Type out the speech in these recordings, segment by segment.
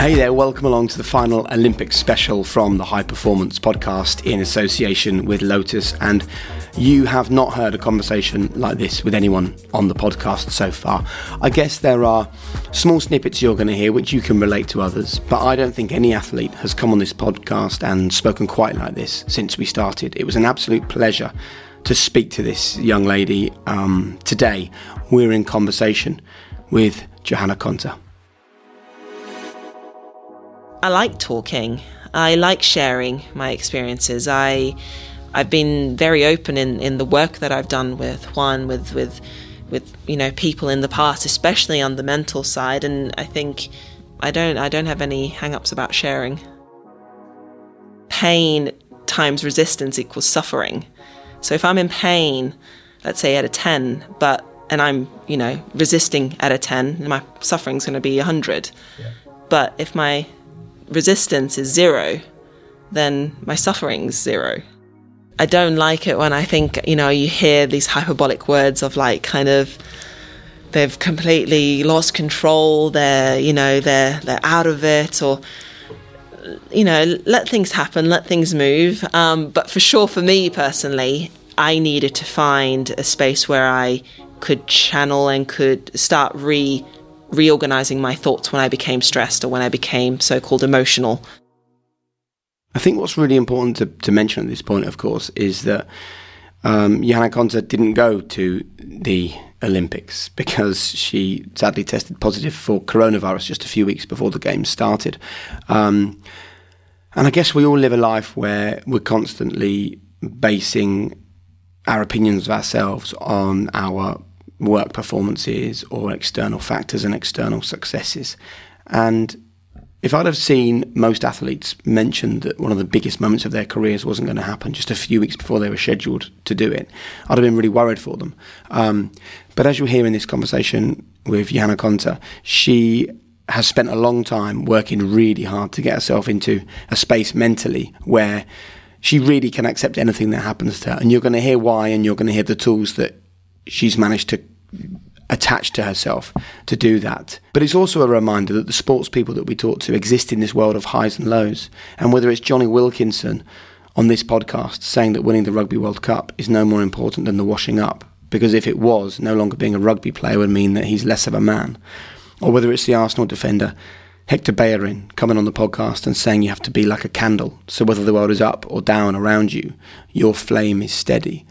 Hey there, welcome along to the final Olympic special from the High Performance Podcast in association with Lotus. And you have not heard a conversation like this with anyone on the podcast so far. I guess there are small snippets you're going to hear which you can relate to others, but I don't think any athlete has come on this podcast and spoken quite like this since we started. It was an absolute pleasure to speak to this young lady. Um, today, we're in conversation with Johanna Konta. I like talking. I like sharing my experiences. I I've been very open in, in the work that I've done with Juan, with with with you know people in the past, especially on the mental side. And I think I don't I don't have any hang-ups about sharing. Pain times resistance equals suffering. So if I'm in pain, let's say at a ten, but and I'm you know resisting at a ten, my suffering's going to be a hundred. Yeah. But if my resistance is zero, then my suffering's zero. I don't like it when I think, you know, you hear these hyperbolic words of like kind of they've completely lost control, they're, you know, they're they're out of it or you know, let things happen, let things move. Um, but for sure, for me personally, I needed to find a space where I could channel and could start re reorganizing my thoughts when I became stressed or when I became so called emotional. I think what's really important to, to mention at this point, of course, is that um, Johanna didn't go to the Olympics because she sadly tested positive for coronavirus just a few weeks before the games started. Um, and I guess we all live a life where we're constantly basing our opinions of ourselves on our work performances or external factors and external successes. And if I'd have seen most athletes mention that one of the biggest moments of their careers wasn't going to happen just a few weeks before they were scheduled to do it, I'd have been really worried for them. Um, but as you'll hear in this conversation with Johanna Konta, she has spent a long time working really hard to get herself into a space mentally where she really can accept anything that happens to her. And you're going to hear why, and you're going to hear the tools that she's managed to attach to herself to do that. But it's also a reminder that the sports people that we talk to exist in this world of highs and lows. And whether it's Jonny Wilkinson on this podcast saying that winning the Rugby World Cup is no more important than the washing up, because if it was, no longer being a rugby player would mean that he's less of a man. Or whether it's the Arsenal defender Hector Bellerin coming on the podcast and saying you have to be like a candle. So whether the world is up or down around you, your flame is steady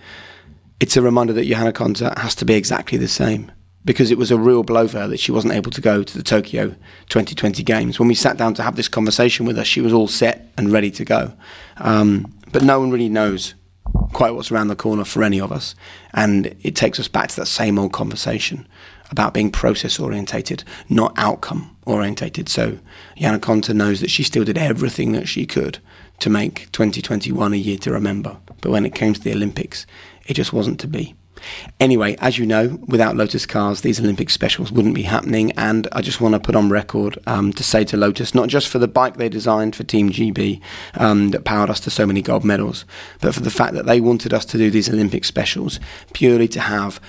it's a reminder that Johanna Konta has to be exactly the same because it was a real blow for her that she wasn't able to go to the Tokyo 2020 Games. When we sat down to have this conversation with her, she was all set and ready to go. Um, but no one really knows quite what's around the corner for any of us. And it takes us back to that same old conversation about being process orientated, not outcome orientated. So Johanna Konta knows that she still did everything that she could to make 2021 a year to remember. But when it came to the Olympics, it just wasn't to be. Anyway, as you know, without Lotus Cars, these Olympic specials wouldn't be happening. And I just want to put on record um, to say to Lotus, not just for the bike they designed for Team GB um, that powered us to so many gold medals, but for the fact that they wanted us to do these Olympic specials purely to have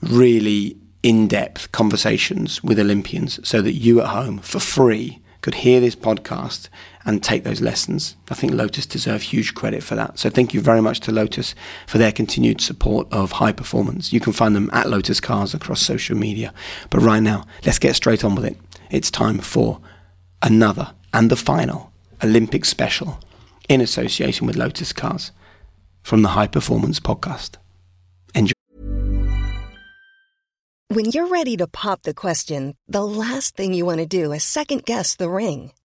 really in depth conversations with Olympians so that you at home, for free, could hear this podcast and take those lessons. I think Lotus deserve huge credit for that. So thank you very much to Lotus for their continued support of high performance. You can find them at Lotus Cars across social media. But right now, let's get straight on with it. It's time for another and the final Olympic special in association with Lotus Cars from the High Performance Podcast. Enjoy. When you're ready to pop the question, the last thing you want to do is second guess the ring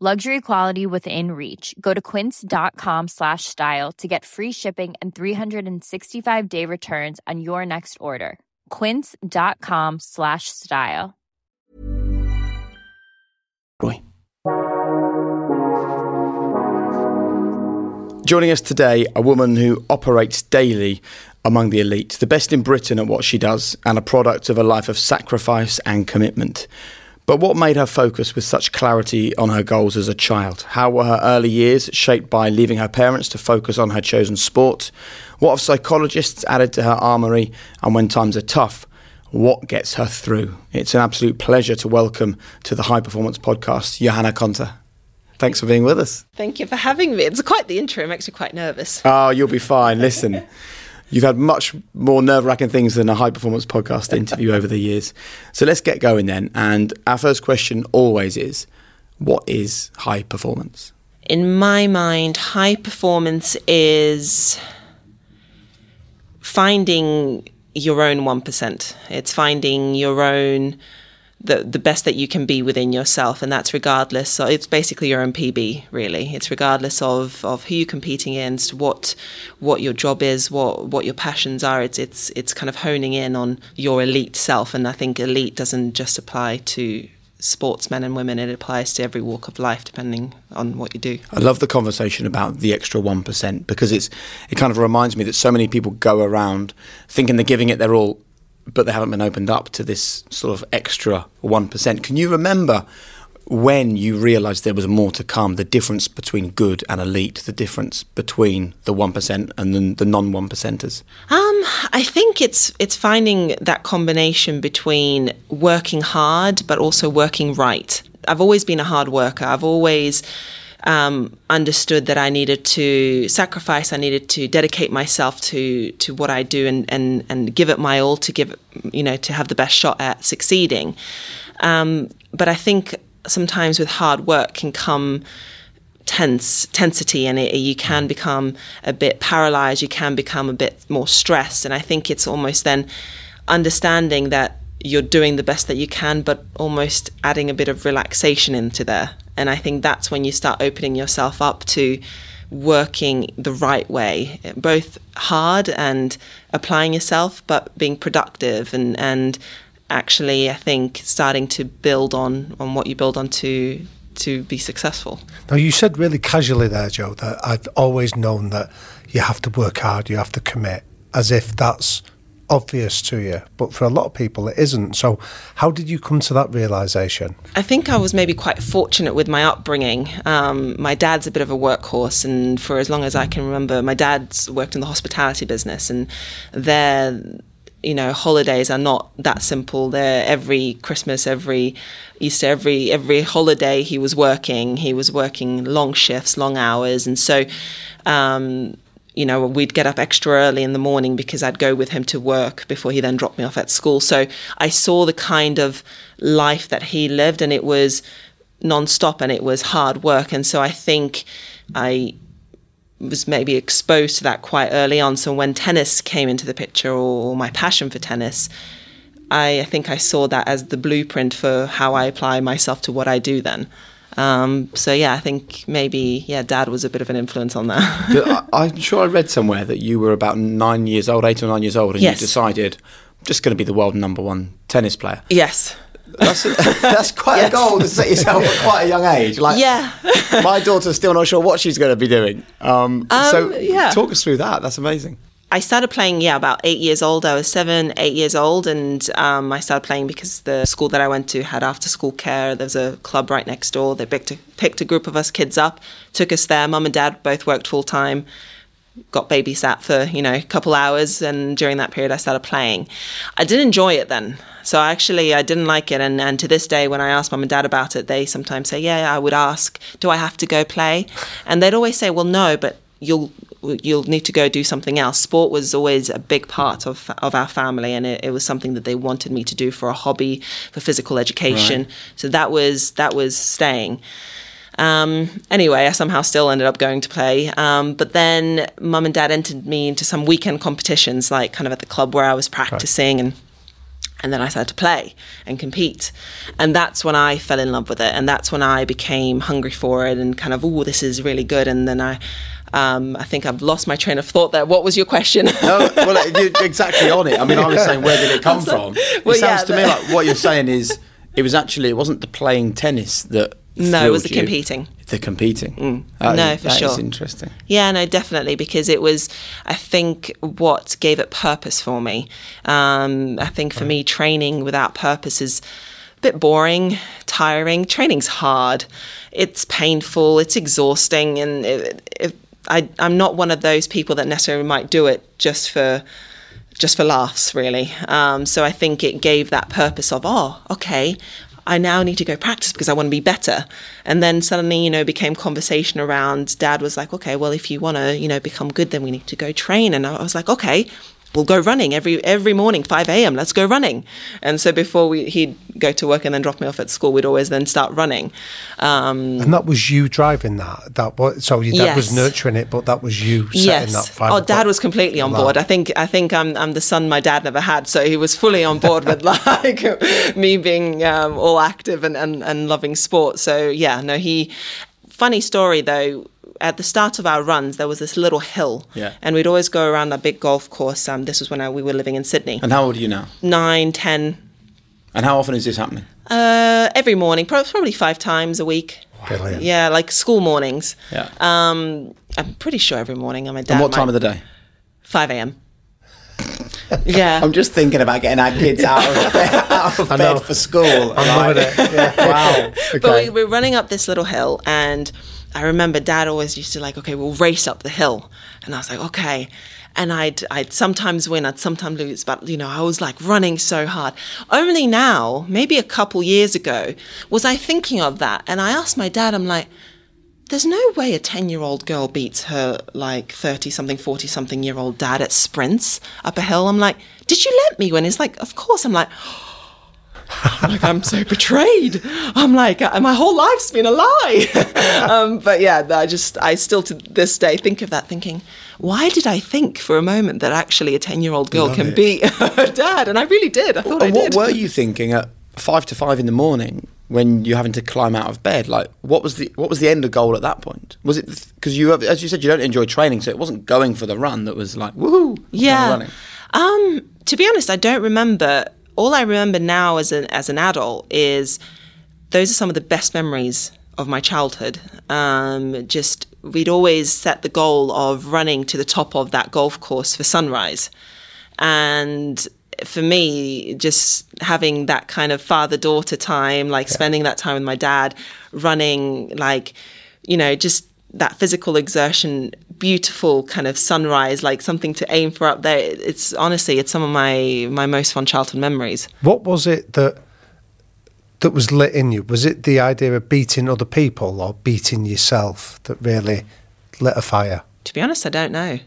Luxury quality within reach. Go to quince.com slash style to get free shipping and 365-day returns on your next order. quince.com slash style. Joining us today, a woman who operates daily among the elite, the best in Britain at what she does, and a product of a life of sacrifice and commitment. But what made her focus with such clarity on her goals as a child? How were her early years shaped by leaving her parents to focus on her chosen sport? What have psychologists added to her armoury? And when times are tough, what gets her through? It's an absolute pleasure to welcome to the High Performance Podcast, Johanna Konta. Thanks for being with us. Thank you for having me. It's quite the intro. It makes me quite nervous. Oh, you'll be fine. Listen, you've had much more nerve wracking things than a high performance podcast interview over the years. So let's get going then. And our first question always is what is high performance? In my mind, high performance is finding your own 1%. It's finding your own the the best that you can be within yourself and that's regardless so it's basically your own PB really. It's regardless of of who you're competing against what what your job is what what your passions are. It's it's it's kind of honing in on your elite self and I think elite doesn't just apply to sportsmen and women. It applies to every walk of life depending on what you do. I love the conversation about the extra 1% because it's it kind of reminds me that so many people go around thinking they're giving it their all but they haven't been opened up to this sort of extra 1%. Can you remember when you realised there was more to come, the difference between good and elite, the difference between the 1% and the, the non 1%ers? Um, I think it's it's finding that combination between working hard but also working right. I've always been a hard worker. I've always um, understood that I needed to sacrifice, I needed to dedicate myself to to what I do and and and give it my all to give you know to have the best shot at succeeding. Um, but I think sometimes with hard work can come tense tensity and it, you can become a bit paralyzed you can become a bit more stressed and i think it's almost then understanding that you're doing the best that you can but almost adding a bit of relaxation into there and I think that's when you start opening yourself up to working the right way, both hard and applying yourself, but being productive and, and actually, I think, starting to build on, on what you build on to, to be successful. Now, you said really casually there, Joe, that I'd always known that you have to work hard, you have to commit, as if that's obvious to you, but for a lot of people it isn't. So, how did you come to that realization? I think I was maybe quite fortunate with my upbringing. Um, my dad's a bit of a workhorse, and for as long as I can remember, my dad's worked in the hospitality business, and their you know holidays are not that simple they're every christmas every easter every every holiday he was working he was working long shifts long hours and so um, you know, we'd get up extra early in the morning because I'd go with him to work before he then dropped me off at school. So I saw the kind of life that he lived, and it was nonstop and it was hard work. And so I think I was maybe exposed to that quite early on. So when tennis came into the picture, or, my passion for tennis, I, I think I saw that as the blueprint for how I apply myself to what I do then. Um, so yeah, I think maybe yeah, Dad was a bit of an influence on that. I, am sure I read somewhere that you were about nine years old, eight or nine years old, and yes. you decided I'm just going to be the world number one tennis player. Yes. That's, a, that's quite yes. a goal to set yourself at quite a young age. Like, yeah, my daughter's still not sure what she's going to be doing. Um, um, so, yeah. talk us through that. That's amazing. I started playing, yeah, about eight years old. I was seven, eight years old, and um, I started playing because the school that I went to had after school care. There was a club right next door. They picked a, picked a group of us kids up, took us there. Mum and dad both worked full time. got babysat for you know a couple hours, and during that period, I started playing. I did enjoy it then. So actually, I didn't like it, and, and to this day, when I ask mum and dad about it, they sometimes say, "Yeah, I would ask, do I have to go play?" And they'd always say, "Well, no, but you'll you'll need to go do something else." Sport was always a big part of of our family, and it, it was something that they wanted me to do for a hobby, for physical education. So that was that was staying. Um, anyway, I somehow still ended up going to play. Um, but then mum and dad entered me into some weekend competitions, like kind of at the club where I was practicing and and then I started to play and compete. And that's when I fell in love with it. And that's when I became hungry for it and kind of, oh, this is really good. And then I, um, I think I've lost my train of thought there. What was your question? No, well, you're exactly on it. I mean, I was saying, where did it come from? It Well, sounds yeah, to me like what you're saying is it was actually it wasn't the playing tennis that. No, it was the you, competing. The competing. Mm. That No, is- for that is sure. interesting. Yeah, no, definitely, because it was, I think, what gave it purpose for me. Um, I think for me, training without purpose is a bit boring, tiring. Training's hard, it's painful, it's exhausting, and it, it, I, I'm not one of those people that necessarily might do it just for just for laughs, really. Um, so I think it gave that purpose of, oh, okay, I now need to go practice because I want to be better. And then suddenly, you know, became conversation around. Dad was like, okay, well, if you want to, you know, become good, then we need to go train. And I was like, okay. We'll go running every every morning, five a.m. Let's go running, and so before we, he'd go to work and then drop me off at school, we'd always then start running. Um, And that was you driving that. That was so your dad was nurturing it, but that was you setting that five. Oh, dad was completely on board. I think I think I'm I'm the son my dad never had, so he was fully on board with like me being um, all active and, and and loving sport. So yeah, no, he. Funny story though. At the start of our runs, there was this little hill, Yeah. and we'd always go around a big golf course. Um, this was when I, we were living in Sydney. And how old are you now? Nine, ten, And how often is this happening? uh, every morning, probably five times a week. Brilliant. Yeah, like school mornings. Yeah. Um, I'm pretty sure every morning. I'm a dad. and what might- time of the day? 5 a.m. yeah. I'm just thinking about getting our kids out of bed, out of bed for school. I'm loving it. Yeah. Wow. But we, are running up this little hill, and I remember Dad always used to like, okay, we'll race up the hill, and I was like, okay. And I'd I'd sometimes win, I'd sometimes lose, but you know, I was like running so hard. Only now, maybe a couple years ago, was I thinking of that, and I asked my dad, I'm like, there's no way a 10 year old girl beats her like 30 something, 40 something year old dad at sprints up a hill. I'm like, did you let me win? He's like, of course. I'm like, I'm like, I'm so betrayed. I'm like, uh, my whole life's been a lie. um, but yeah, I just, I still to this day think of that thinking, why did I think for a moment that actually a 10 year old girl can beat her dad? And I really did. I thought I And what did. were you thinking at five to five in the morning when you're having to climb out of bed? Like, what was the what was the end goal at that point? Was it because you, as you said, you don't enjoy training, so it wasn't going for the run that was like woohoo, Yeah. Um, to be honest, I don't remember. All I remember now as an as an adult is those are some of the best memories of my childhood. Um, just we'd always set the goal of running to the top of that golf course for sunrise, and for me, just having that kind of father daughter time, like spending that time with my dad, running, like you know, just that physical exertion, beautiful kind of sunrise, like something to aim for up there. It's honestly, it's some of my my most fun childhood memories. What was it that that was lit in you? Was it the idea of beating other people or beating yourself that really lit a fire? To be honest, I don't know.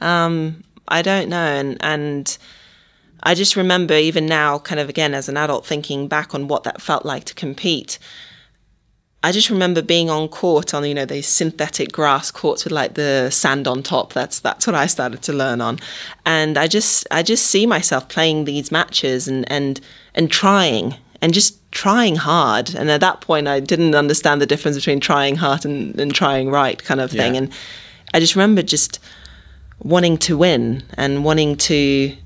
Um, I don't know, and and I just remember even now, kind of again as an adult, thinking back on what that felt like to compete. I just remember being on court on you know these synthetic grass courts with like the sand on top. That's that's what I started to learn on, and I just I just see myself playing these matches and and and trying and just trying hard. And at that point, I didn't understand the difference between trying hard and, and trying right, kind of thing. Yeah. And I just remember just wanting to win and wanting to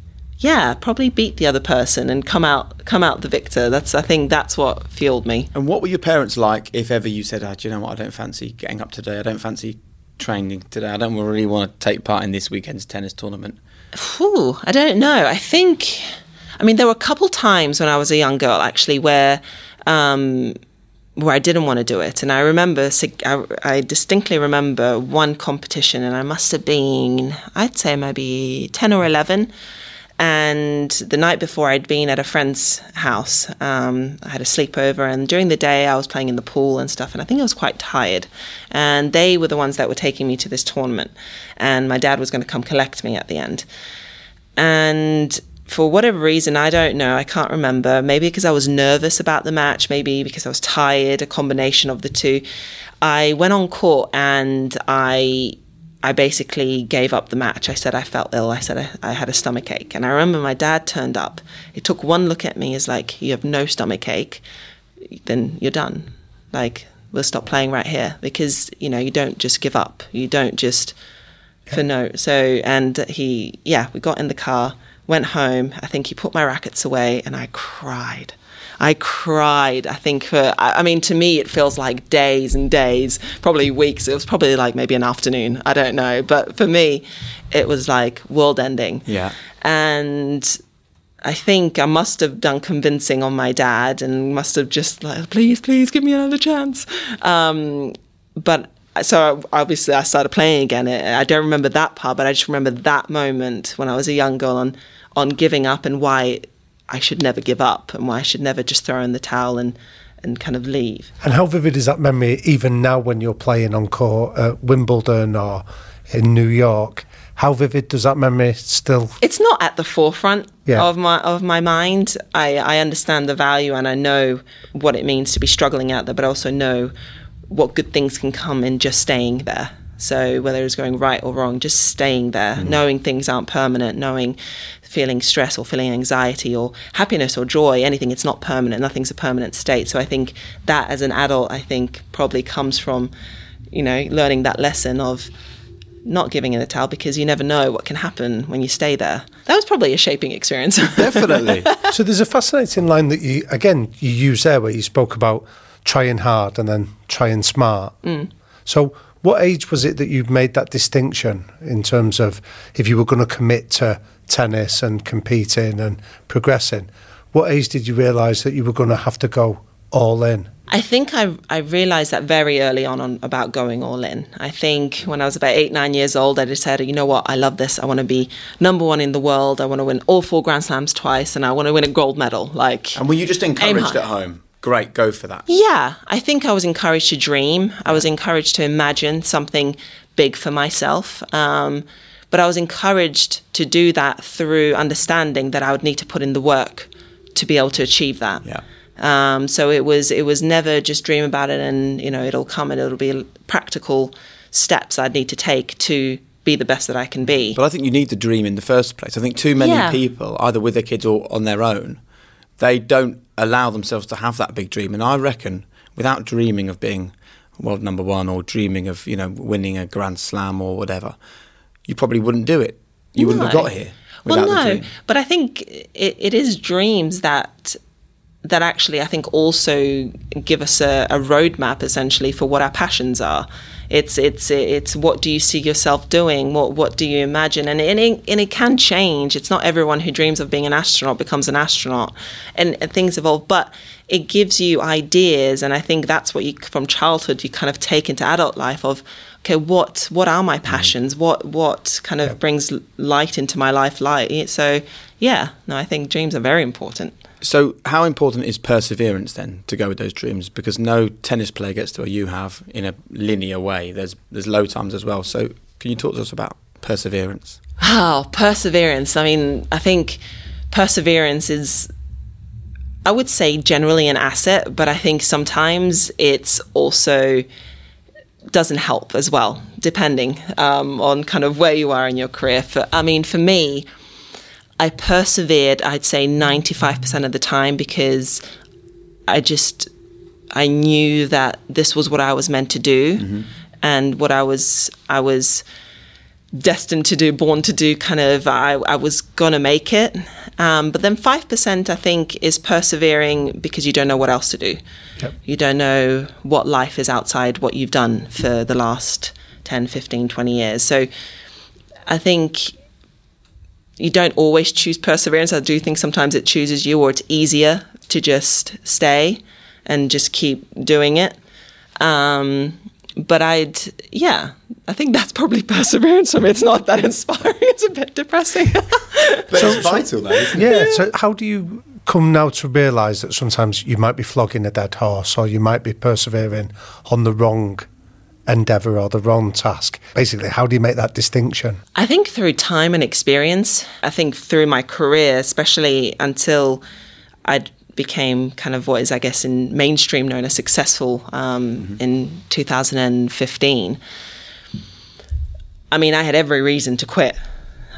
yeah probably beat the other person and come out come out the victor that's i think that's what fueled me And what were your parents like if ever you said, oh, do you know what, I don't fancy getting up today, I don't fancy training today, I don't really want to take part in this weekend's tennis tournament? Ooh, I don't know. I think, I mean, there were a couple times when I was a young girl actually where um, where I didn't want to do it. And I remember, I, I distinctly remember one competition, and I must have been, I'd say maybe 10 or 11. And the night before, I'd been at a friend's house. Um, I had a sleepover, and during the day, I was playing in the pool and stuff. And I think I was quite tired. And they were the ones that were taking me to this tournament. And my dad was going to come collect me at the end. And for whatever reason, I don't know, I can't remember. Maybe because I was nervous about the match, maybe because I was tired, a combination of the two. I went on court and I I basically gave up the match. I said I felt ill. I said I, I, had a stomach ache. And I remember my dad turned up. He took one look at me as like, you have no stomach ache, then you're done. Like, we'll stop playing right here because, you know, you don't just give up. You don't just for no. So, and he, yeah, we got in the car, went home. I think he put my rackets away and I cried. I cried. I think for, I mean, to me, it feels like days and days, probably weeks. It was probably like maybe an afternoon. I don't know. But for me, it was like world ending. Yeah. And I think I must have done convincing on my dad and must have just like, please, please give me another chance. Um, but so obviously I started playing again. I don't remember that part, but I just remember that moment when I was a young girl on on giving up and why I should never give up and why I should never just throw in the towel and and kind of leave. And how vivid is that memory even now when you're playing on court at Wimbledon or in New York? How vivid does that memory still? It's not at the forefront Yeah. of my of my mind. I, I understand the value and I know what it means to be struggling out there, but I also know what good things can come in just staying there. So whether it's going right or wrong, just staying there, mm. knowing things aren't permanent, knowing feeling stress or feeling anxiety or happiness or joy, anything, it's not permanent. Nothing's a permanent state. So I think that as an adult, I think probably comes from, you know, learning that lesson of not giving in the towel because you never know what can happen when you stay there. That was probably a shaping experience. Definitely. so there's a fascinating line that you again you use there where you spoke about trying hard and then trying smart. Mm. So what age was it that you made that distinction in terms of if you were going to commit to tennis and competing and progressing? What age did you realise that you were going to have to go all in? I think I, I realized that very early on, on about going all in. I think when I was about eight, nine years old, I decided, you know what, I love this. I want to be number one in the world. I want to win all four Grand Slams twice, and I want to win a gold medal. Like, and were you just encouraged at home? Great, go for that. yeah, I think I was encouraged to dream. I was encouraged to imagine something big for myself. Um, but I was encouraged to do that through understanding that I would need to put in the work to be able to achieve that. Yeah. Um, so it was it was never just dream about it and you know it'll come and it'll be practical steps I'd need to take to be the best that I can be. But I think you need the dream in the first place. I think too many Yeah. people, either with their kids or on their own, they don't allow themselves to have that big dream. And I reckon without dreaming of being world number one or dreaming of, you know, winning a grand slam or whatever, you probably wouldn't do it. You wouldn't have got here Well, no, the dream. but I think it, it is dreams that that actually I think also give us a, a roadmap essentially for what our passions are. It's it's it's what do you see yourself doing? What what do you imagine? And and it, and it can change. It's not everyone who dreams of being an astronaut becomes an astronaut, and, and things evolve. But it gives you ideas, and I think that's what you from childhood you kind of take into adult life of okay what what are my mm-hmm. passions what what kind of brings light into my life light so yeah no i think dreams are very important So, how important is perseverance then to go with those dreams? Because no tennis player gets to where you have in a linear way. There's there's low times as well. So, can you talk to us about perseverance? oh perseverance i mean i think perseverance is i would say generally an asset but i think sometimes it's also doesn't help as well depending um, on kind of where you are in your career for i mean for me I persevered, I'd say 95% of the time because I just I knew that this was what I was meant to do and what I was I was destined to do, born to do kind of I, I was gonna make it. Um, but then 5% I think is persevering because you don't know what else to do. You don't know what life is outside what you've done for the last 10, 15, 20 years. So I think you don't always choose perseverance. I do think sometimes it chooses you, or it's easier to just stay. and just keep doing it. Um, but I'd, yeah, I think that's probably perseverance for me. It's not that inspiring. It's a bit depressing. But it's vital, though, isn't it? Yeah. So how do you come now to realise that sometimes you might be flogging a dead horse, or you might be persevering on the wrong endeavour or the wrong task? Basically, how do you make that distinction? I think through time and experience. I think through my career, especially until I became kind of what is, I guess, in mainstream known as successful um, in 2015. I mean, I had every reason to quit.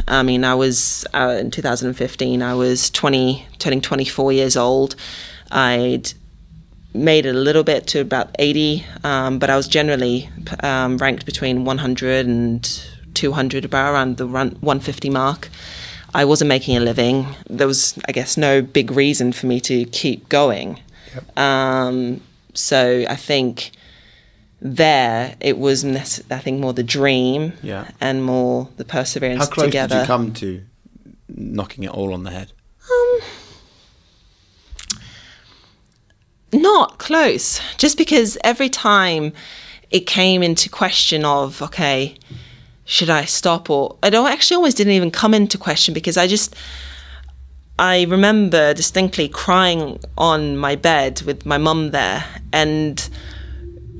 I mean, I was uh, in 2015. I was 20, turning 24 years old. I'd made it a little bit to about 80, um, but I was generally um, ranked between 100 and 200, about around the run, 150 mark. I wasn't making a living. There was, I guess, no big reason for me to keep going. Um, so I think there it was, I think, more the dream Yeah. and more the perseverance How close together. did you come to knocking it all on the head? Not close. Just because every time it came into question of, okay, should I stop or I don't actually always didn't even come into question because I just I remember distinctly crying on my bed with my mum there and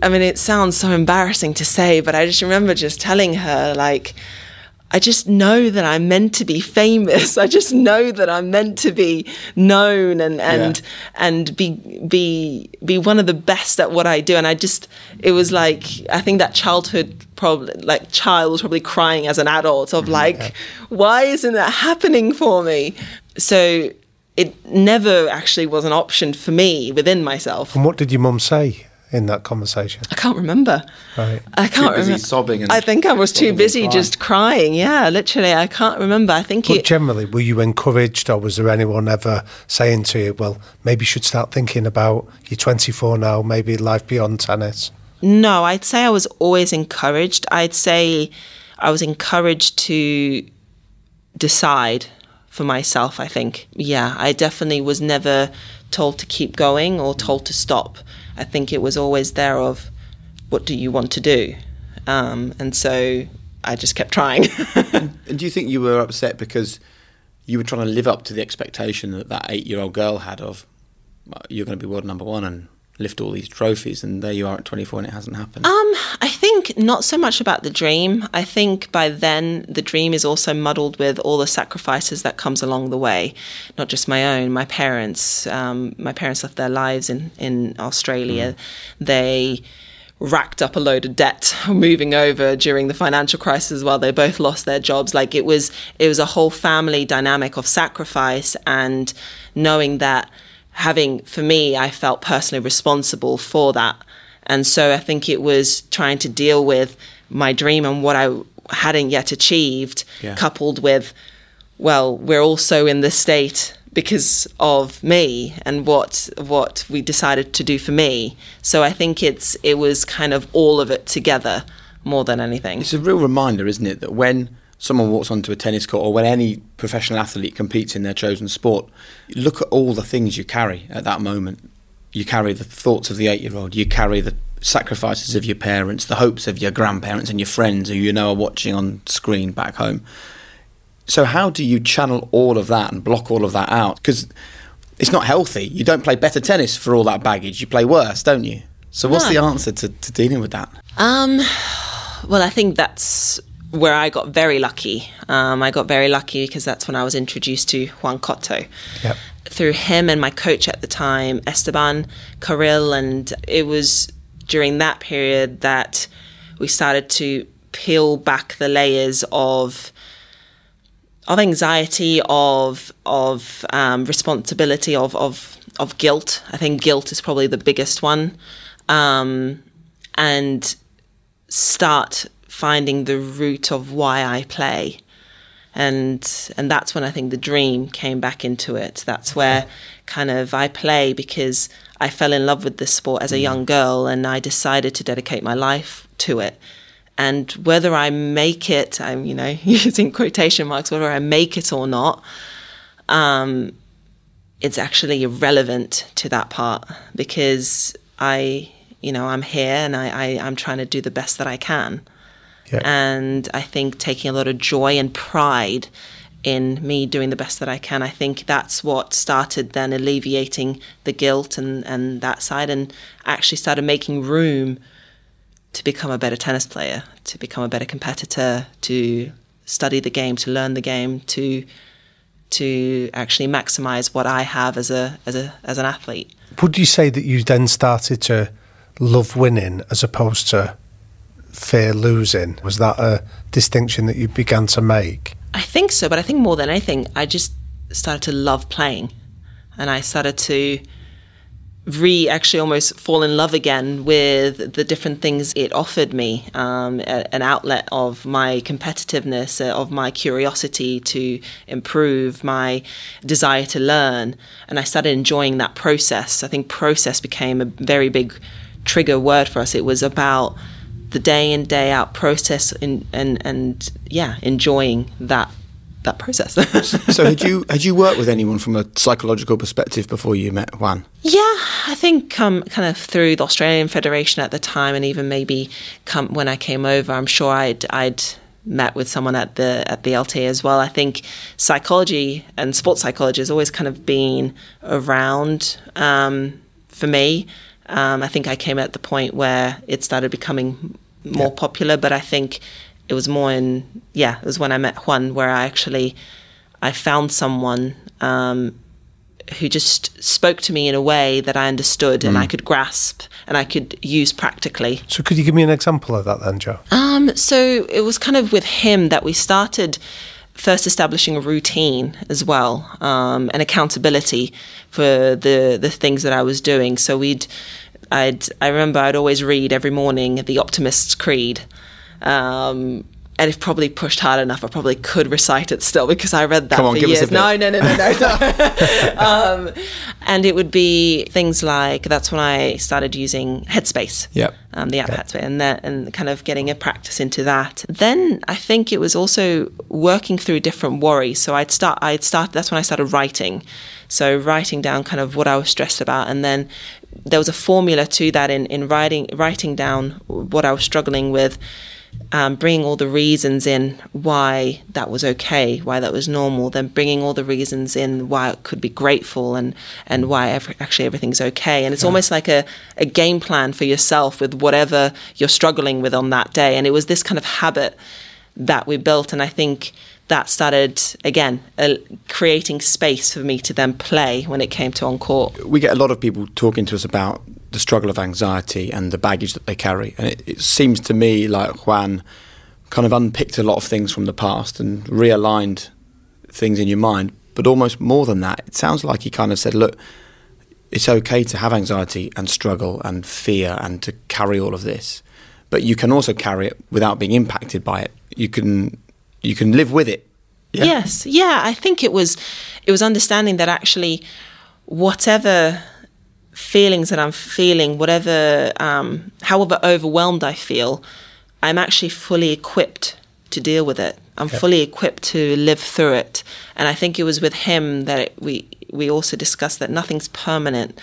I mean it sounds so embarrassing to say but I just remember just telling her like I just know that I'm meant to be famous. I just know that I'm meant to be known and and and be be be one of the best at what I do. And I just it was like I think that childhood probably like child was probably crying as an adult of mm, like why isn't that happening for me? So it never actually was an option for me within myself. And what did your mum say in that conversation? I can't remember. Right. I can't remember. sobbing and I think I was too busy crying. just crying. Yeah, literally, I can't remember. I think But it. generally, were you encouraged, or was there anyone ever saying to you, "Well, maybe you should start thinking about you're 24 now, maybe life beyond tennis"? No, I'd say I was always encouraged. I'd say I was encouraged to decide for myself, I think. Yeah, I definitely was never told to keep going or told to stop. I think it was always there of what do you want to do? Um, and so I just kept trying. And do you think you were upset because you were trying to live up to the expectation that that eight-year-old girl had of you're going to be world number one and lift all these trophies, and there you are at 24 and it hasn't happened? Um, I think not so much about the dream. I think by then the dream is also muddled with all the sacrifices that comes along the way, not just my own. My parents, um, my parents left their lives in in Australia. They racked up a load of debt moving over during the financial crisis while they both lost their jobs like it was it was a whole family dynamic of sacrifice and knowing that having for me I felt personally responsible for that. And so I think it was trying to deal with my dream and what I hadn't yet achieved Yeah. coupled with well we're also in this state because of me and what what we decided to do for me. So I think it's it was kind of all of it together more than anything. It's a real reminder, isn't it, that when someone walks onto a tennis court or when any professional athlete competes in their chosen sport, look at all the things you carry at that moment. You carry the thoughts of the eight year old, you carry the sacrifices of your parents, the hopes of your grandparents and your friends who you know are watching on screen back home. So, how do you channel all of that and block all of that out? Because it's not healthy. You don't play better tennis for all that baggage, you play worse, don't you? So, what's No. the answer to, to dealing with that? Um, well, I think that's where I got very lucky. Um, I got very lucky because that's when I was introduced to Juan Coto. Yep. Through him and my coach at the time, Esteban Carril, and it was during that period that we started to peel back the layers of of anxiety, of of um, responsibility, of of of guilt. I think guilt is probably the biggest one, um, and start finding the root of why I play, and and that's when I think the dream came back into it. That's where kind of I play because I fell in love with this sport as a young girl, and I decided to dedicate my life to it and whether I make it, I'm you know using quotation marks, whether I make it or not, um, it's actually irrelevant to that part because I, you know, I'm here and I, I I'm trying to do the best that I can. Yeah. And I think taking a lot of joy and pride in me doing the best that I can. I think that's what started then alleviating the guilt and, and that side and actually started making room to become a better tennis player, to become a better competitor, to study the game, to learn the game, to to actually maximize what I have as a as a as an athlete. Would you say that you then started to love winning as opposed to fear losing? Was that a distinction that you began to make? I think so, but I think more than anything, I just started to love playing, and I started to re actually almost fall in love again with the different things it offered me um, a, an outlet of my competitiveness uh, of my curiosity to improve my desire to learn and i started enjoying that process i think process became a very big trigger word for us it was about the day in day out process and and, and yeah enjoying that that process so had you had you worked with anyone from a psychological perspective before you met Juan? Yeah, I think um, kind of through the Australian Federation at the time, and even maybe come when I came over, I'm sure I'd I'd met with someone at the at the LTA as well. I think psychology and sports psychology has always kind of been around um, for me. Um, I think I came at the point where it started becoming more yeah. popular, but I think it was more in yeah, it was when I met Juan where I actually I found someone um, who just spoke to me in a way that I understood mm. and I could grasp and I could use practically. So could you give me an example of that then, Joe? Um, so it was kind of with him that we started first establishing a routine as well um, and accountability for the the things that I was doing. So we'd I'd I remember I'd always read every morning the Optimist's Creed. Um, and if probably pushed hard enough, I probably could recite it still because I read that Come on, for give years. Us a bit. No, no, no, no, no. um, and it would be things like that's when I started using Headspace. Yep. Um, the app yep. Headspace, and that, and kind of getting a practice into that. Then I think it was also working through different worries. So I'd start. I'd start. That's when I started writing. So writing down kind of what I was stressed about, and then there was a formula to that in in writing writing down what I was struggling with um, bringing all the reasons in why that was okay, why that was normal, then bringing all the reasons in why it could be grateful and, and why every, actually everything's okay. And it's yeah. almost like a, a game plan for yourself with whatever you're struggling with on that day. And it was this kind of habit that we built. And I think that started, again, uh, creating space for me to then play when it came to on court. We get a lot of people talking to us about the struggle of anxiety and the baggage that they carry. And it, it, seems to me like Juan kind of unpicked a lot of things from the past and realigned things in your mind. But almost more than that, it sounds like he kind of said, look, it's okay to have anxiety and struggle and fear and to carry all of this. But you can also carry it without being impacted by it. You can you can live with it. Yeah? Yes. Yeah, I think it was it was understanding that actually whatever feelings that I'm feeling, whatever, um, however overwhelmed I feel, I'm actually fully equipped to deal with it. I'm yep. fully equipped to live through it. And I think it was with him that it, we we also discussed that nothing's permanent.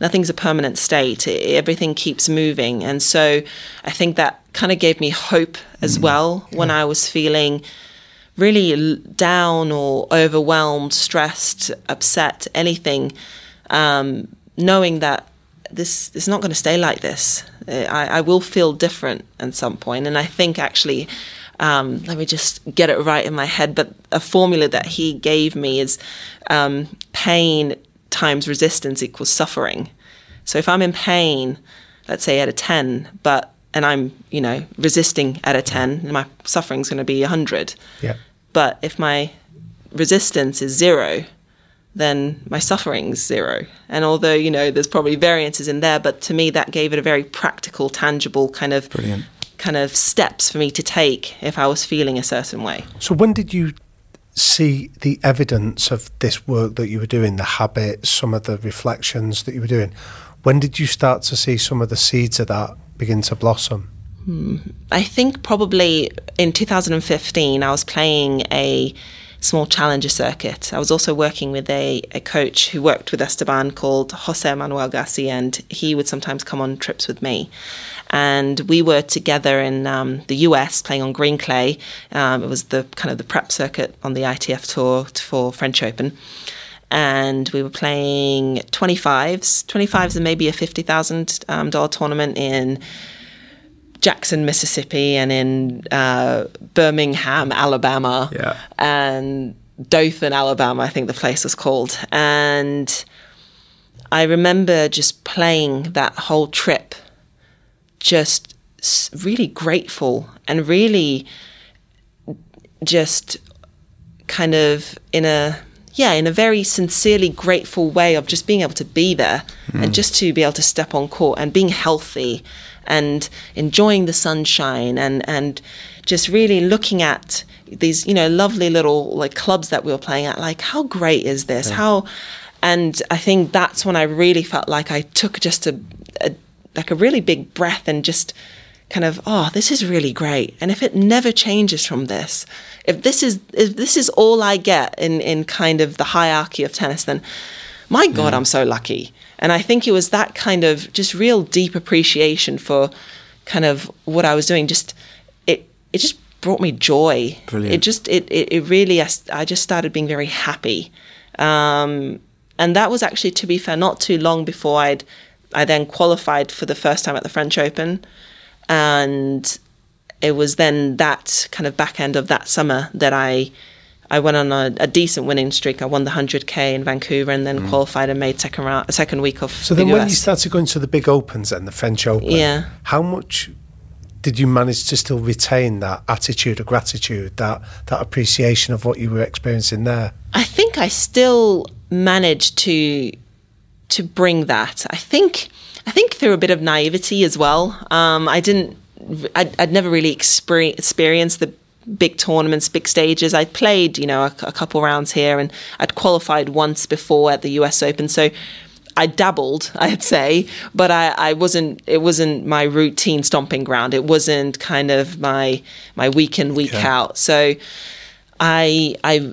Nothing's a permanent state. It, everything keeps moving. And so I think that kind of gave me hope as mm. well yeah. when I was feeling really down or overwhelmed, stressed, upset, anything. Um, knowing that this is not going to stay like this. I, I, will feel different at some point. and I think actually, um, let me just get it right in my head. But a formula that he gave me is um, pain times resistance equals suffering. So if I'm in pain, let's say at a ten, but and I'm you know resisting at a ten, my suffering is going to be a hundred. Yeah. But if my resistance is zero, then my suffering's zero. And although, you know, there's probably variances in there, but to me that gave it a very practical, tangible kind of Brilliant. kind of steps for me to take if I was feeling a certain way. So when did you see the evidence of this work that you were doing, the habits, some of the reflections that you were doing? When did you start to see some of the seeds of that begin to blossom? Hmm. I think probably in 2015 I was playing a small challenger circuit. I was also working with a, a coach who worked with Esteban called Jose Manuel Garcia, and he would sometimes come on trips with me. And we were together in um, the US playing on green clay. Um, it was the kind of the prep circuit on the ITF tour for French Open and we were playing 25s 25s and maybe a $50000 um, tournament in Jackson, Mississippi, and in uh, Birmingham, Alabama, Yeah. and Dothan, Alabama, I think the place was called. And I remember just playing that whole trip, just really grateful and really just kind of in a yeah in a very sincerely grateful way of just being able to be there and just to be able to step on court and being healthy and enjoying the sunshine and and just really looking at these you know lovely little like clubs that we were playing at. Like how great is this? How and i think that's when i really felt like i took just a, a like a really big breath and just kind of oh this is really great. And if it never changes from this if this is if this is all i get in in kind of the hierarchy of tennis then my god i'm so lucky and i think it was that kind of just real deep appreciation for kind of what i was doing. Just it it just brought me joy. Brilliant. it just it it, it really I just started being very happy. Um and that was actually to be fair not too long before i'd i then qualified for the first time at the french open. And it was then that kind of back end of that summer that I I went on a, a decent winning streak. I won the 100k in Vancouver and then qualified and made second round, second week of So the then, when you started going to the big opens and the French Open, Yeah. how much did you manage to still retain that attitude of gratitude, that that appreciation of what you were experiencing there? I think I still managed to to bring that. I think I think through a bit of naivety as well. Um, I didn't. I'd, I'd never really experience, experienced the big tournaments, big stages. I'd played, you know, a, a couple rounds here, and I'd qualified once before at the U.S. Open. So I dabbled, I'd say, but I, I wasn't. It wasn't my routine stomping ground. It wasn't kind of my my week in week out. So I I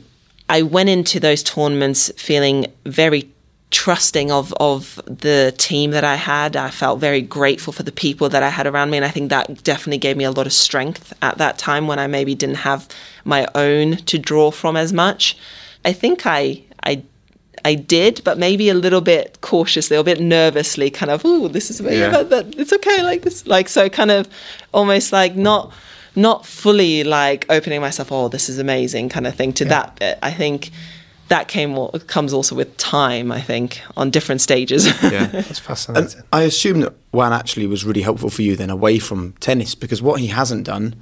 I went into those tournaments feeling very trusting of of the team that I had. I felt very grateful for the people that I had around me, and I think that definitely gave me a lot of strength at that time when I maybe didn't have my own to draw from as much. I think I I I did, but maybe a little bit cautiously, a bit nervously, kind of, oh, this is yeah. but, but it's okay, like this, like so, kind of, almost like not not fully like opening myself, oh, this is amazing, kind of thing. To that bit, I think that came comes also with time. I think on different stages. Yeah. That's And fascinating. I assume that Juan actually was really helpful for you then away from tennis because what he hasn't done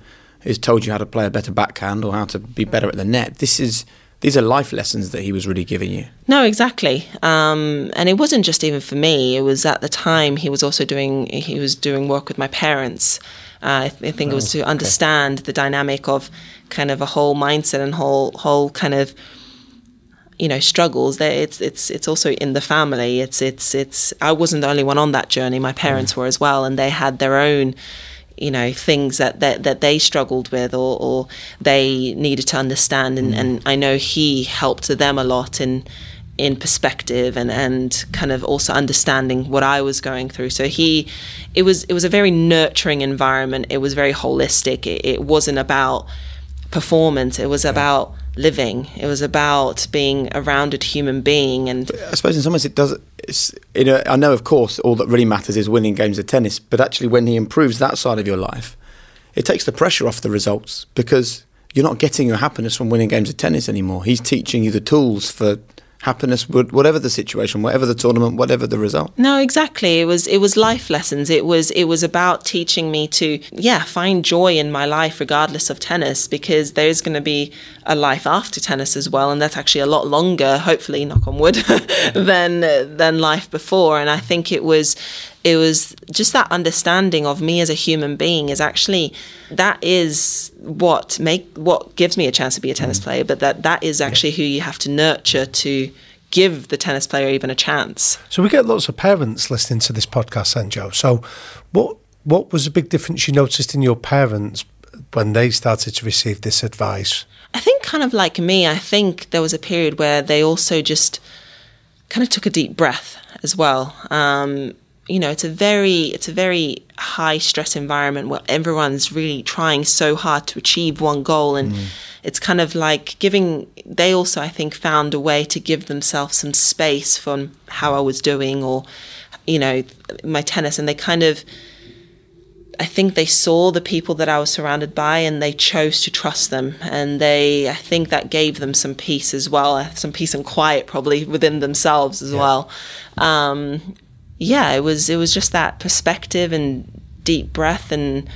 is told you how to play a better backhand or how to be better at the net. This is these are life lessons that he was really giving you. No, exactly. Um, and it wasn't just even for me. It was at the time he was also doing he was doing work with my parents. Uh, I, th- I think it was to understand the dynamic of kind of a whole mindset and whole whole kind of you know struggles. That it's it's it's also in the family. It's it's it's. I wasn't the only one on that journey. My parents mm. were as well, and they had their own you know things that that, that they struggled with or, or they needed to understand and, mm. and I know he helped them a lot in in perspective and, and kind of also understanding what I was going through so he it was it was a very nurturing environment it was very holistic it, it wasn't about performance it was about living it was about being a rounded human being and I suppose in some ways it does. You know, I know, of course, all that really matters is winning games of tennis. But actually, when he improves that side of your life, it takes the pressure off the results because you're not getting your happiness from winning games of tennis anymore. He's teaching you the tools for happiness, wh- whatever the situation, whatever the tournament, whatever the result. No, exactly. It was it was life lessons. It was it was about teaching me to yeah find joy in my life regardless of tennis because there's going to be a life after tennis as well, and that's actually a lot longer. Hopefully, knock on wood, than than life before. And I think it was it was just that understanding of me as a human being is actually that is what make what gives me a chance to be a tennis player. But that that is actually who you have to nurture to give the tennis player even a chance. So we get lots of parents listening to this podcast, then, Joe. So, what what was a big difference you noticed in your parents when they started to receive this advice? I think, kind of like me, I think there was a period where they also just kind of took a deep breath as well. Um, you know, it's a very it's a very high stress environment where everyone's really trying so hard to achieve one goal, and mm. it's kind of like giving. They also, I think, found a way to give themselves some space from how I was doing, or you know, my tennis, and they kind of I think they saw the people that I was surrounded by and they chose to trust them. And they, I think that gave them some peace as well, some peace and quiet probably within themselves as yeah. well. Um, yeah, it was, it was just that perspective and deep breath and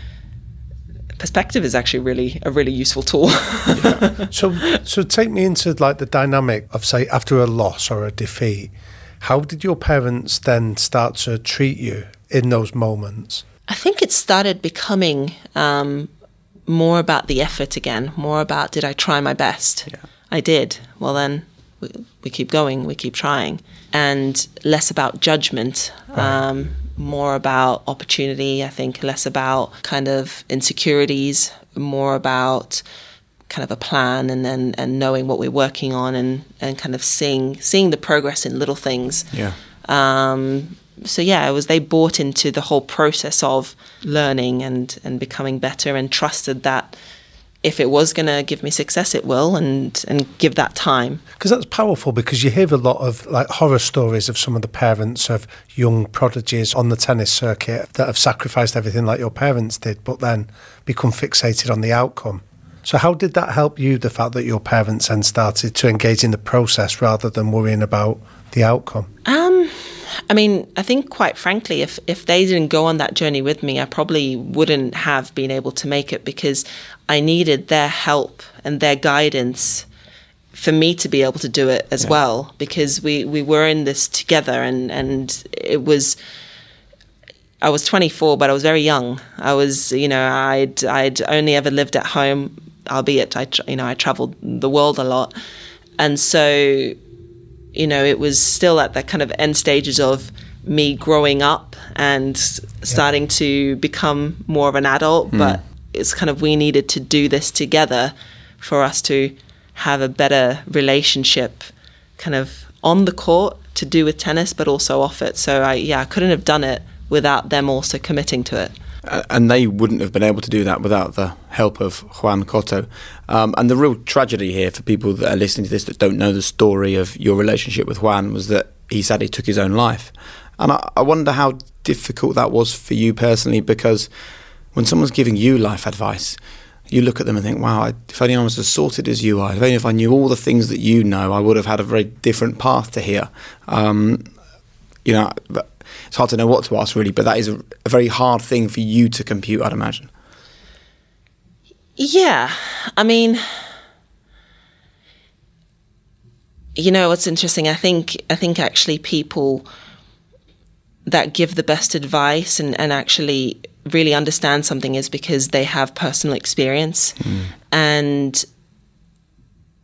perspective is actually really a really useful tool. yeah. So, so take me into like the dynamic of say after a loss or a defeat. How did your parents then start to treat you in those moments? I think it started becoming um, more about the effort again, more about did I try my best? Yeah. I did. Well, then we, we, keep going, we keep trying. And less about judgment, um, more about opportunity, I think, less about kind of insecurities, more about kind of a plan and then and knowing what we're working on and, and kind of seeing seeing the progress in little things. Yeah. Um, so yeah, it was they bought into the whole process of learning and and becoming better and trusted that if it was going to give me success, it will, and and give that time. Because that's powerful. Because you hear a lot of like horror stories of some of the parents of young prodigies on the tennis circuit that have sacrificed everything like your parents did, but then become fixated on the outcome. So how did that help you? The fact that your parents then started to engage in the process rather than worrying about the outcome. Um I mean, I think quite frankly, if if they didn't go on that journey with me, I probably wouldn't have been able to make it because I needed their help and their guidance for me to be able to do it as yeah. well because we we were in this together and and it was I was 24 but I was very young I was you know I'd I'd only ever lived at home albeit I you know I traveled the world a lot and so you know, it was still at the kind of end stages of me growing up and starting yeah. to become more of an adult. Mm. But it's kind of we needed to do this together for us to have a better relationship, kind of on the court to do with tennis, but also off it. So I, yeah, I couldn't have done it without them also committing to it and they wouldn't have been able to do that without the help of Juan Coto. Um, and the real tragedy here for people that are listening to this that don't know the story of your relationship with Juan was that he sadly took his own life. And I, I wonder how difficult that was for you personally because when someone's giving you life advice, you look at them and think, wow, if only I was as sorted as you are, if only if I knew all the things that you know, I would have had a very different path to here. Um, you know, it's hard to know what to ask really, but that is a, a very hard thing for you to compute, I'd imagine. Yeah, I mean, you know what's interesting? I think I think actually people that give the best advice and, and actually really understand something is because they have personal experience mm. and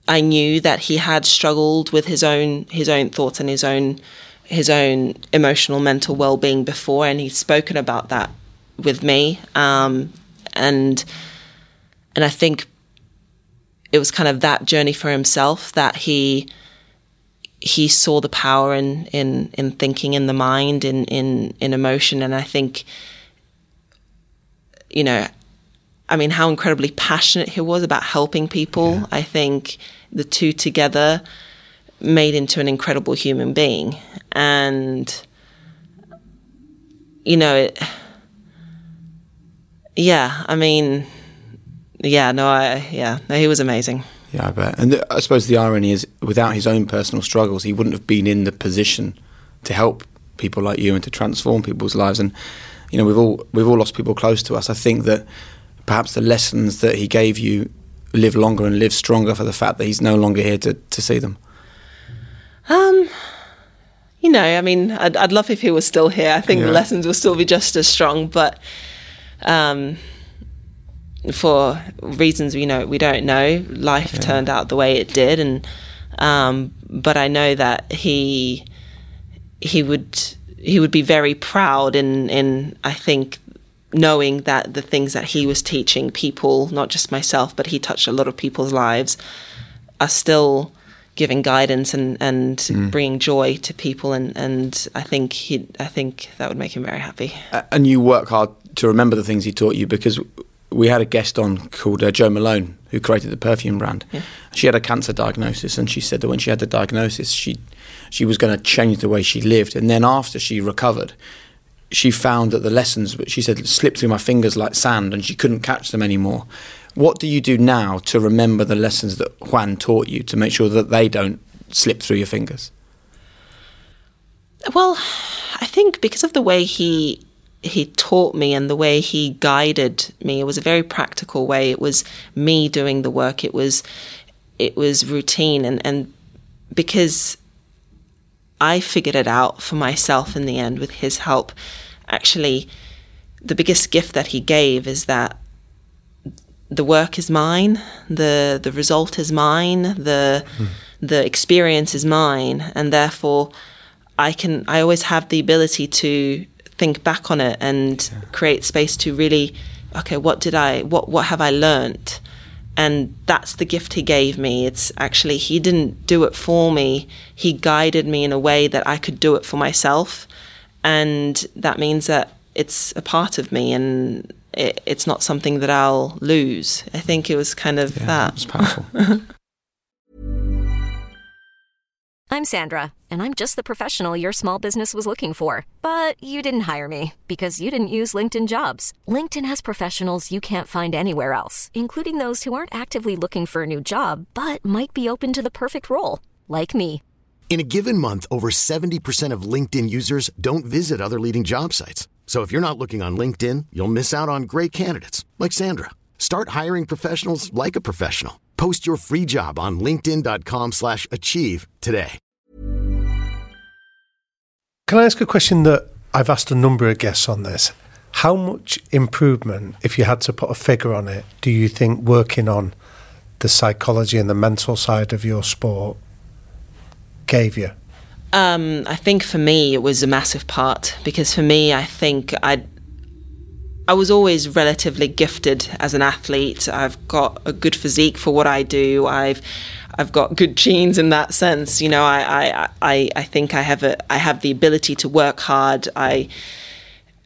I knew that he had struggled with his own his own thoughts and his own his own emotional mental well-being before and he's spoken about that with me. Um, and and I think it was kind of that journey for himself that he he saw the power in in in thinking in the mind in in in emotion. And I think you know I mean how incredibly passionate he was about helping people. Yeah. I think the two together made into an incredible human being. And, you know, it, yeah, I mean, yeah, no, I, yeah, no, he was amazing. Yeah, I bet. And I suppose the irony is, without his own personal struggles, he wouldn't have been in the position to help people like you and to transform people's lives. And you know, we've all we've all lost people close to us. I think that perhaps the lessons that he gave you live longer and live stronger for the fact that he's no longer here to, to see them. Um, you know, I mean, I'd, I'd love if he was still here. I think yeah. the lessons will still be just as strong, but um, for reasons we know we don't know, life yeah. turned out the way it did, and um, but I know that he he would he would be very proud in in I think knowing that the things that he was teaching people, not just myself, but he touched a lot of people's lives, are still giving guidance and, and bringing joy to people and, and I think he I think that would make him very happy. And you work hard to remember the things he taught you because we had a guest on called uh, Jo Malone who created the perfume brand. She had a cancer diagnosis, and she said that when she had the diagnosis, she she was going to change the way she lived. And then after she recovered, she found that the lessons, she said, slipped through my fingers like sand, and she couldn't catch them anymore. What do you do now to remember the lessons that Juan taught you to make sure that they don't slip through your fingers? Well, I think because of the way he he taught me and the way he guided me, it was a very practical way. It was me doing the work. It was it was routine and and because I figured it out for myself in the end with his help. Actually, the biggest gift that he gave is that the work is mine, the the result is mine, the hmm. the experience is mine, and therefore I can I always have the ability to think back on it and create space to really okay, what did I what what have I learnt? And that's the gift he gave me. It's actually he didn't do it for me. He guided me in a way that I could do it for myself. And that means that it's a part of me and it, it's not something that I'll lose. I think it was kind of that. It's powerful. I'm Sandra, and I'm just the professional your small business was looking for. But you didn't hire me because you didn't use LinkedIn jobs. LinkedIn has professionals you can't find anywhere else, including those who aren't actively looking for a new job but might be open to the perfect role, like me. In a given month, over 70% of LinkedIn users don't visit other leading job sites. So if you're not looking on LinkedIn, you'll miss out on great candidates like Sandra. Start hiring professionals like a professional. Post your free job on linkedin.com/achieve today. Can I ask a question that I've asked a number of guests on this? How much improvement, if you had to put a figure on it, do you think working on the psychology and the mental side of your sport gave you? Um, I think for me it was a massive part because for me I think I I was always relatively gifted as an athlete. I've got a good physique for what I do. I've I've got good genes in that sense. You know, I I, I, I think I have a I have the ability to work hard. I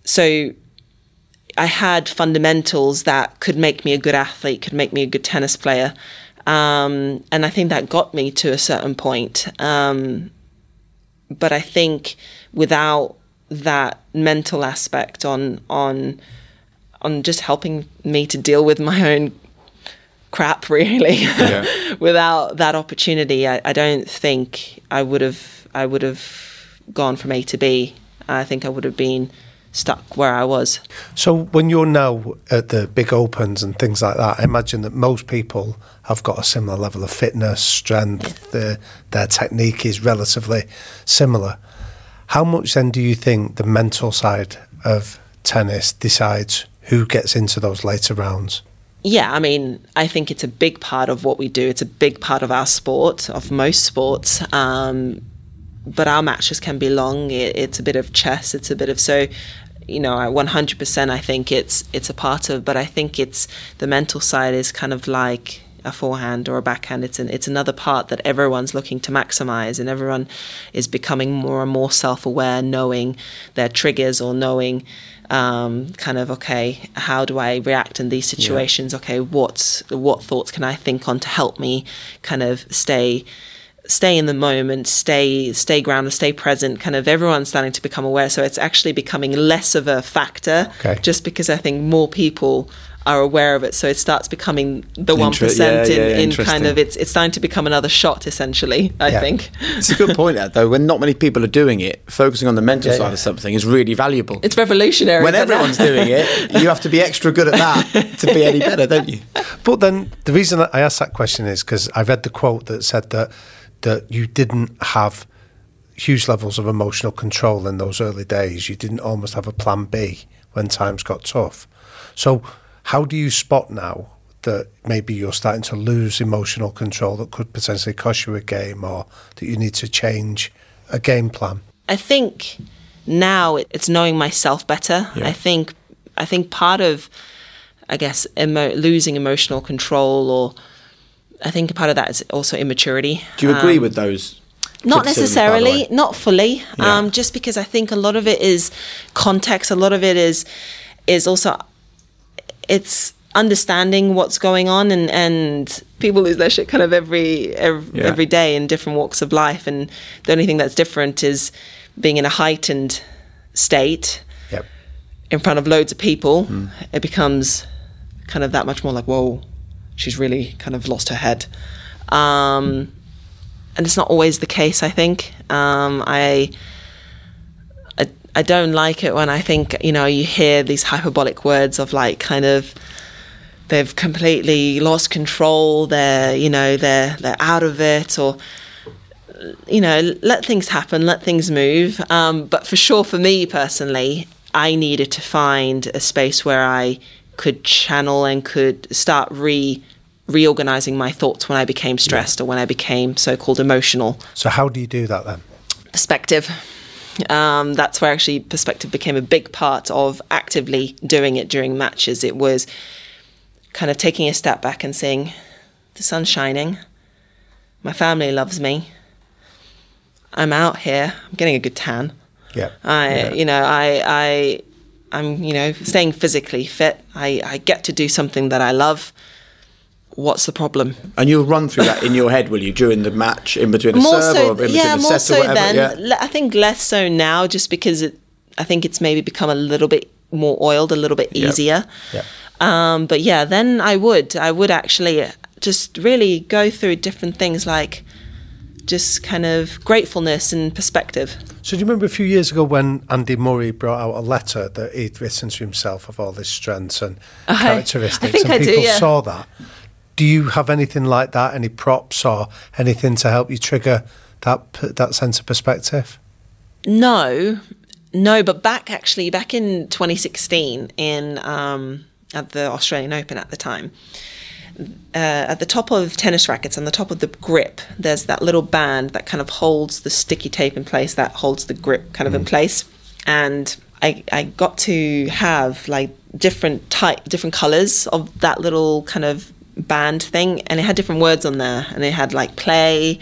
so I had fundamentals that could make me a good athlete, could make me a good tennis player. Um, and I think that got me to a certain point. Um, but I think without that mental aspect on on on just helping me to deal with my own crap really without that opportunity I, I don't think I would have I would have gone from A to B. I think I would have been stuck where I was So when you're now at the big opens and things like that, I imagine that most people have got a similar level of fitness, strength, their, their technique is relatively similar. How much then do you think the mental side of tennis decides who gets into those later rounds? Yeah, I mean, I think it's a big part of what we do. It's a big part of our sport, of most sports. Um, but our matches can be long. It, it's a bit of chess. It's a bit of so. You know, I 100%. I think it's it's a part of, but I think it's the mental side is kind of like a forehand or a backhand. It's an it's another part that everyone's looking to maximize, and everyone is becoming more and more self-aware, knowing their triggers or knowing um, kind of okay, how do I react in these situations? Okay, what's what thoughts can I think on to help me kind of stay stay in the moment, stay stay grounded, stay present. Kind of everyone's starting to become aware, so it's actually becoming less of a factor. Okay. Just because I think more people are aware of it, so it starts becoming the one Inter- percent yeah, in, yeah, in kind of it's it's starting to become another shot essentially. I Yeah. think It's a good point, that though. When not many people are doing it, focusing on the mental Yeah, side yeah. of something is really valuable. it's revolutionary. when everyone's now- doing it, you have to be extra good at that to be any better, don't you? But then the reason that I asked that question is because I read the quote that said that that you didn't have huge levels of emotional control in those early days. You didn't almost have a plan B when times got tough. So how do you spot now that maybe you're starting to lose emotional control that could potentially cost you a game or that you need to change a game plan? I think now it's knowing myself better. Yeah. I think I think part of, I guess, emo- losing emotional control, or I think part of that is also immaturity. Do you agree Um, with those? not criticisms, by the necessarily, not fully. Yeah. Um, just because I think a lot of it is context. A lot of it is is also it's understanding what's going on, and and people lose their shit kind of every every, Yeah. every day in different walks of life, and the only thing that's different is being in a heightened state Yep. in front of loads of people. Hmm. It becomes kind of that much more like, whoa, she's really kind of lost her head. Um, and it's not always the case. I think um, I, I I don't like it when I think you know you hear these hyperbolic words of like kind of they've completely lost control. They're you know they're they're out of it or you know let things happen, let things move. Um, but for sure, for me personally, I needed to find a space where I could channel and could start re reorganizing my thoughts when I became stressed or when I became so-called emotional So how do you do that then? perspective. Um, that's where actually perspective became a big part of actively doing it during matches. It was kind of taking a step back and saying, the sun's shining, my family loves me, I'm out here, I'm getting a good tan. Yeah. I, you know, I, I, I'm, you know, staying physically fit. I, I get to do something that I love. What's the problem? And you'll run through that in your head, will you, during the match, in between a more serve so, or in between yeah, set so or whatever? then. yeah. I think less so now, just because it, I think it's maybe become a little bit more oiled, a little bit Yep. easier. Yeah. Um, but yeah, then I would, I would actually just really go through different things like just kind of gratefulness and perspective. So do you remember a few years ago when Andy Murray brought out a letter that he'd written to himself of all his strengths and I- characteristics, I think and I do, people yeah. saw that? Do you have anything like that? Any props or anything to help you trigger that that sense of perspective? No, no, but back actually back in 2016 in um, at the Australian Open at the time. Uh, at the top of tennis rackets, on the top of the grip, there's that little band that kind of holds the sticky tape in place, that holds the grip kind of in place. And I, I got to have like different type, different colors of that little kind of band thing, and it had different words on there, and it had like play,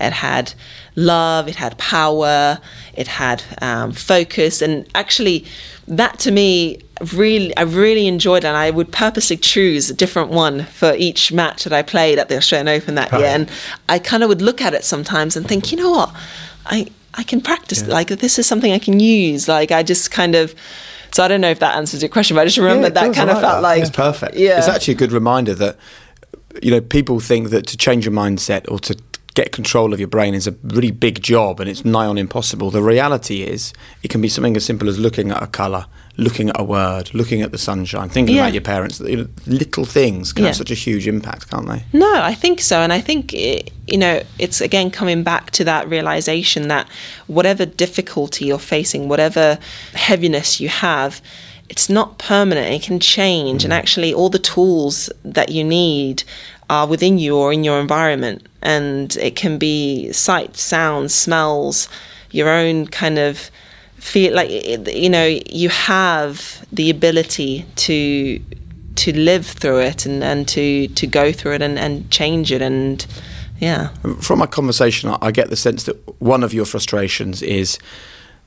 it had love, it had power, it had um, focus, and actually, that to me really I really enjoyed, it, and I would purposely choose a different one for each match that I played at the Australian Open that year, and I kind of would look at it sometimes and think, you know what, I I can practice like this is something I can use, like I just kind of. So I don't know if that answers your question, but I just remember it that kind of felt that. like It's perfect. Yeah, It's actually a good reminder that you know people think that to change your mindset or to get control of your brain is a really big job and it's nigh on impossible. The reality is it can be something as simple as looking at a colour, looking at a word, looking at the sunshine, thinking Yeah. about your parents. Little things can have such a huge impact, can't they? No, I think so. And I think, it, you know, it's again coming back to that realization that whatever difficulty you're facing, whatever heaviness you have, it's not permanent. It can change. And mm. actually, all the tools that you need are within you or in your environment. And it can be sights, sounds, smells, your own kind of feel like you know you have the ability to to live through it and, and to to go through it and, and change it and yeah From our conversation, I- I get the sense that one of your frustrations is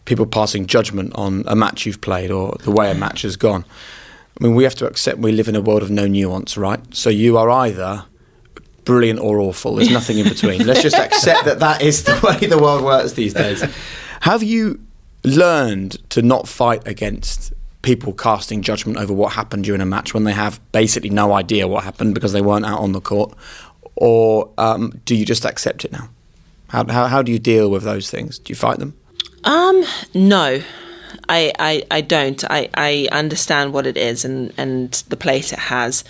people passing judgment on a match you've played or the way a match has gone. I mean, we have to accept we live in a world of no nuance, right? So you are either brilliant or awful. There's nothing in between. Let's just accept that that is the way the world works these days. Have you learned to not fight against people casting judgment over what happened during a match when they have basically no idea what happened because they weren't out on the court? Or um, do you just accept it now? How, how, how do you deal with those things? Do you fight them? um no I, I, I don't. I, I understand what it is and, and the place it has.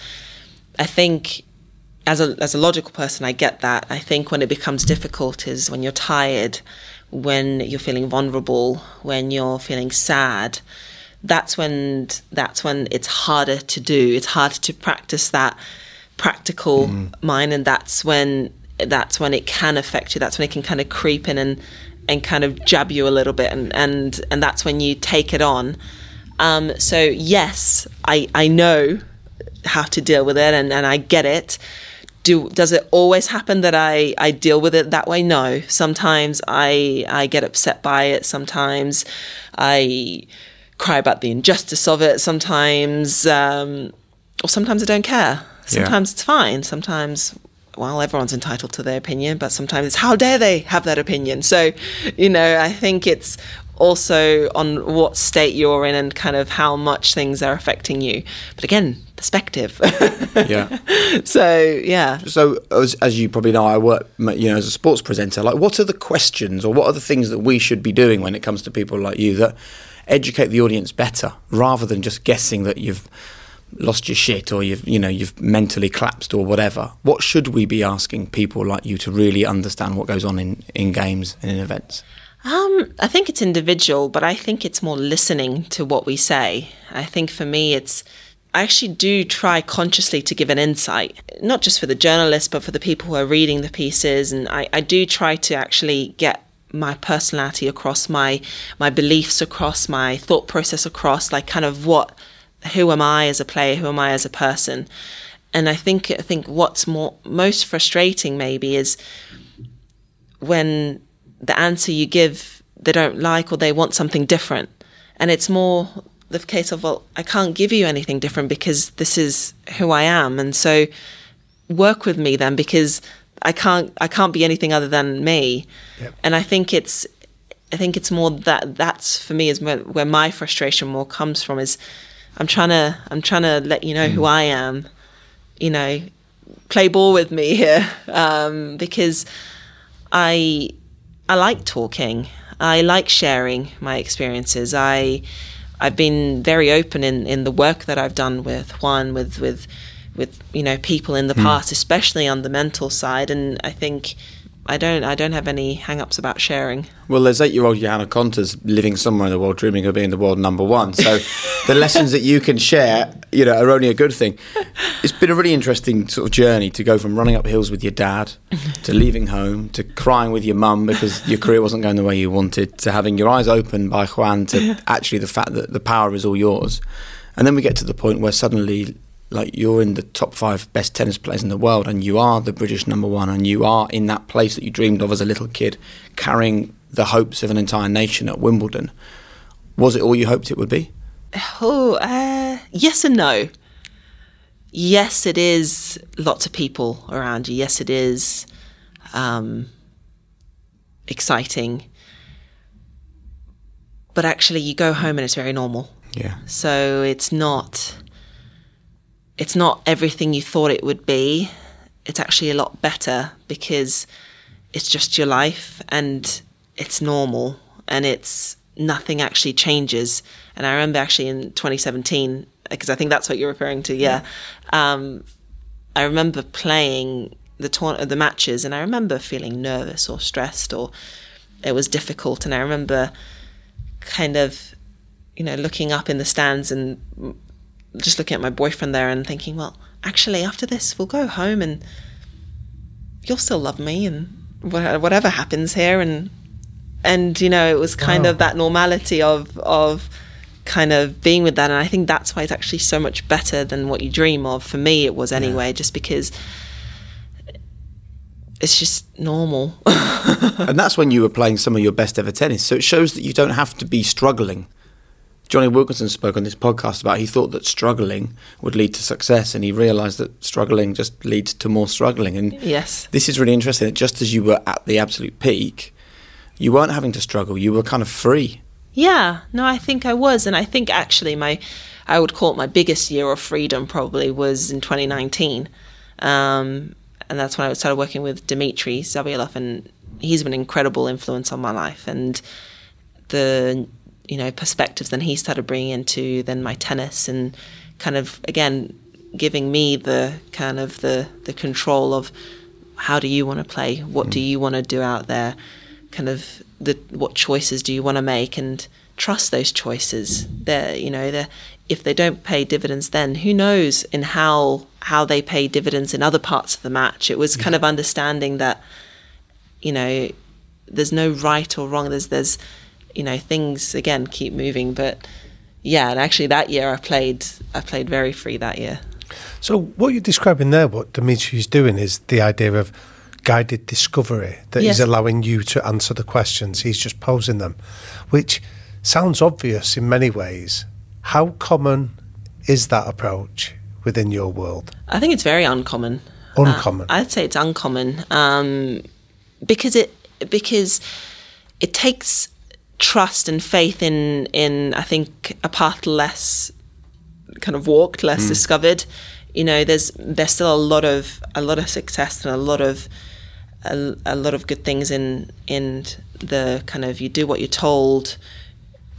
I think as a as a logical person I get that. I think when it becomes difficult is when you're tired, when you're feeling vulnerable, when you're feeling sad. That's when that's when it's harder to do. It's harder to practice that practical mind and that's when that's when it can affect you. That's when it can kind of creep in and and kind of jab you a little bit and and and that's when you take it on Um, so yes, I I know how to deal with it, and, and I get it. Do does it always happen that I I deal with it that way? No. Sometimes I I get upset by it. Sometimes I cry about the injustice of it. Sometimes, um, or sometimes I don't care. Sometimes it's fine. Sometimes well, everyone's entitled to their opinion, but sometimes it's how dare they have that opinion. So, you know, I think it's also on what state you're in and kind of how much things are affecting you. But again, perspective. Yeah. so, yeah. So, as, as you probably know, I work, you know, as a sports presenter. Like, what are the questions or what are the things that we should be doing when it comes to people like you that educate the audience better, rather than just guessing that you've lost your shit or you've, you know, you've mentally collapsed or whatever? What should we be asking people like you to really understand what goes on in, in games and in events? Um, I think it's individual, but I think it's more listening to what we say. I think for me, it's I actually do try consciously to give an insight, not just for the journalists, but for the people who are reading the pieces. And I, I do try to actually get my personality across, my my beliefs across, my thought process across, like kind of what who am I as a player, who am I as a person. And I think I think what's more most frustrating maybe is when the answer you give they don't like or they want something different. And it's more the case of, well, I can't give you anything different because this is who I am. And so work with me then because I can't I can't be anything other than me. Yep. And I think it's I think it's more that that's for me is where, where, my frustration more comes from is I'm trying to I'm trying to let you know mm. who I am. You know, play ball with me here um, because I I like talking. I like sharing my experiences. I I've been very open in, in the work that I've done with Juan, with with with you know people in the mm. past, especially on the mental side. And I think I don't I don't have any hang-ups about sharing. Well, there's eight-year-old Johanna Kontas living somewhere in the world, dreaming of being the world number one. So the lessons that you can share, you know, are only a good thing. It's been a really interesting sort of journey to go from running up hills with your dad to leaving home to crying with your mum because your career wasn't going the way you wanted to having your eyes opened by Juan to actually the fact that the power is all yours. And then we get to the point where suddenly like you're in the top five best tennis players in the world and you are the British number one and you are in that place that you dreamed of as a little kid, carrying the hopes of an entire nation at Wimbledon. Was it all you hoped it would be? Oh, uh, yes and no. Yes, it is lots of people around you. Yes, it is um, exciting. But actually, you go home and it's very normal. Yeah. So it's not it's not everything you thought it would be. It's actually a lot better because it's just your life and it's normal and it's nothing actually changes. And I remember actually in 2017, because I think that's what you're referring to, yeah. Um, I remember playing the tour- the matches, and I remember feeling nervous or stressed, or it was difficult. And I remember kind of, you know, looking up in the stands and just looking at my boyfriend there and thinking, well, actually, after this, we'll go home and you'll still love me and whatever happens here. And, and, you know, it was kind wow. of that normality of, of kind of being with that. And I think that's why it's actually so much better than what you dream of. For me, it was anyway, yeah. just because it's just normal. and that's when you were playing some of your best ever tennis. So it shows that you don't have to be struggling Jonny Wilkinson spoke on this podcast about he thought that struggling would lead to success, and he realised that struggling just leads to more struggling. And yes, this is really interesting. That just as you were at the absolute peak, you weren't having to struggle; you were kind of free. Yeah, no, I think I was, and I think actually my, I would call it my biggest year of freedom probably was in 2019, um, and that's when I started working with Dimitri Zavialoff, and he's been an incredible influence on my life, and the you know perspectives than he started bringing into then my tennis and kind of again giving me the kind of the the control of how do you want to play? What do mm. you want to do out there? Kind of the what choices do you want to make? And trust those choices. They you know they if they don't pay dividends then who knows in how how they pay dividends in other parts of the match? It was kind of understanding that you know there's no right or wrong. There's there's you know things again keep moving but yeah, and actually that year I played I played very free that year. So what you're describing there, what Dimitri's doing, is the idea of guided discovery that Yes. he's allowing you to answer the questions. He's just posing them, which sounds obvious in many ways. How common is that approach within your world? I think it's very uncommon. Uncommon. Uh, I'd say it's uncommon um, because it because it takes trust and faith in in I think a path less kind of walked, less mm. discovered. You know, there's there's still a lot of a lot of success and a lot of a, a lot of good things in in the kind of you do what you're told.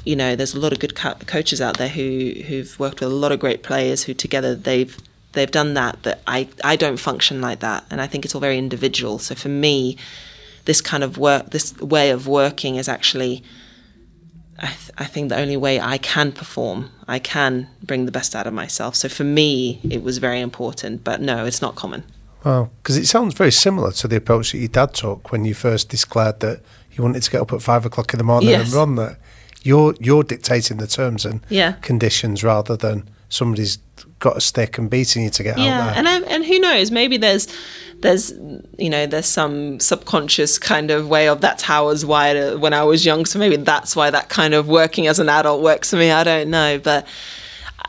You know, there's a lot of good co- coaches out there who who've worked with a lot of great players who together they've they've done that. But I I don't function like that, and I think it's all very individual. So for me, this kind of work, this way of working is actually I, th- I think the only way I can perform, I can bring the best out of myself. So for me, it was very important. But no, it's not common. Wow, because it sounds very similar to the approach that your dad took when you first declared that you wanted to get up at five o'clock in the morning and run. That you're you're dictating the terms and Yeah. conditions rather than somebody's got a stick and beating you to get out yeah, there. and I, and who knows? Maybe there's there's you know there's some subconscious kind of way of that's how I was wired uh, when I was young. So maybe that's why that kind of working as an adult works for me. I don't know, but.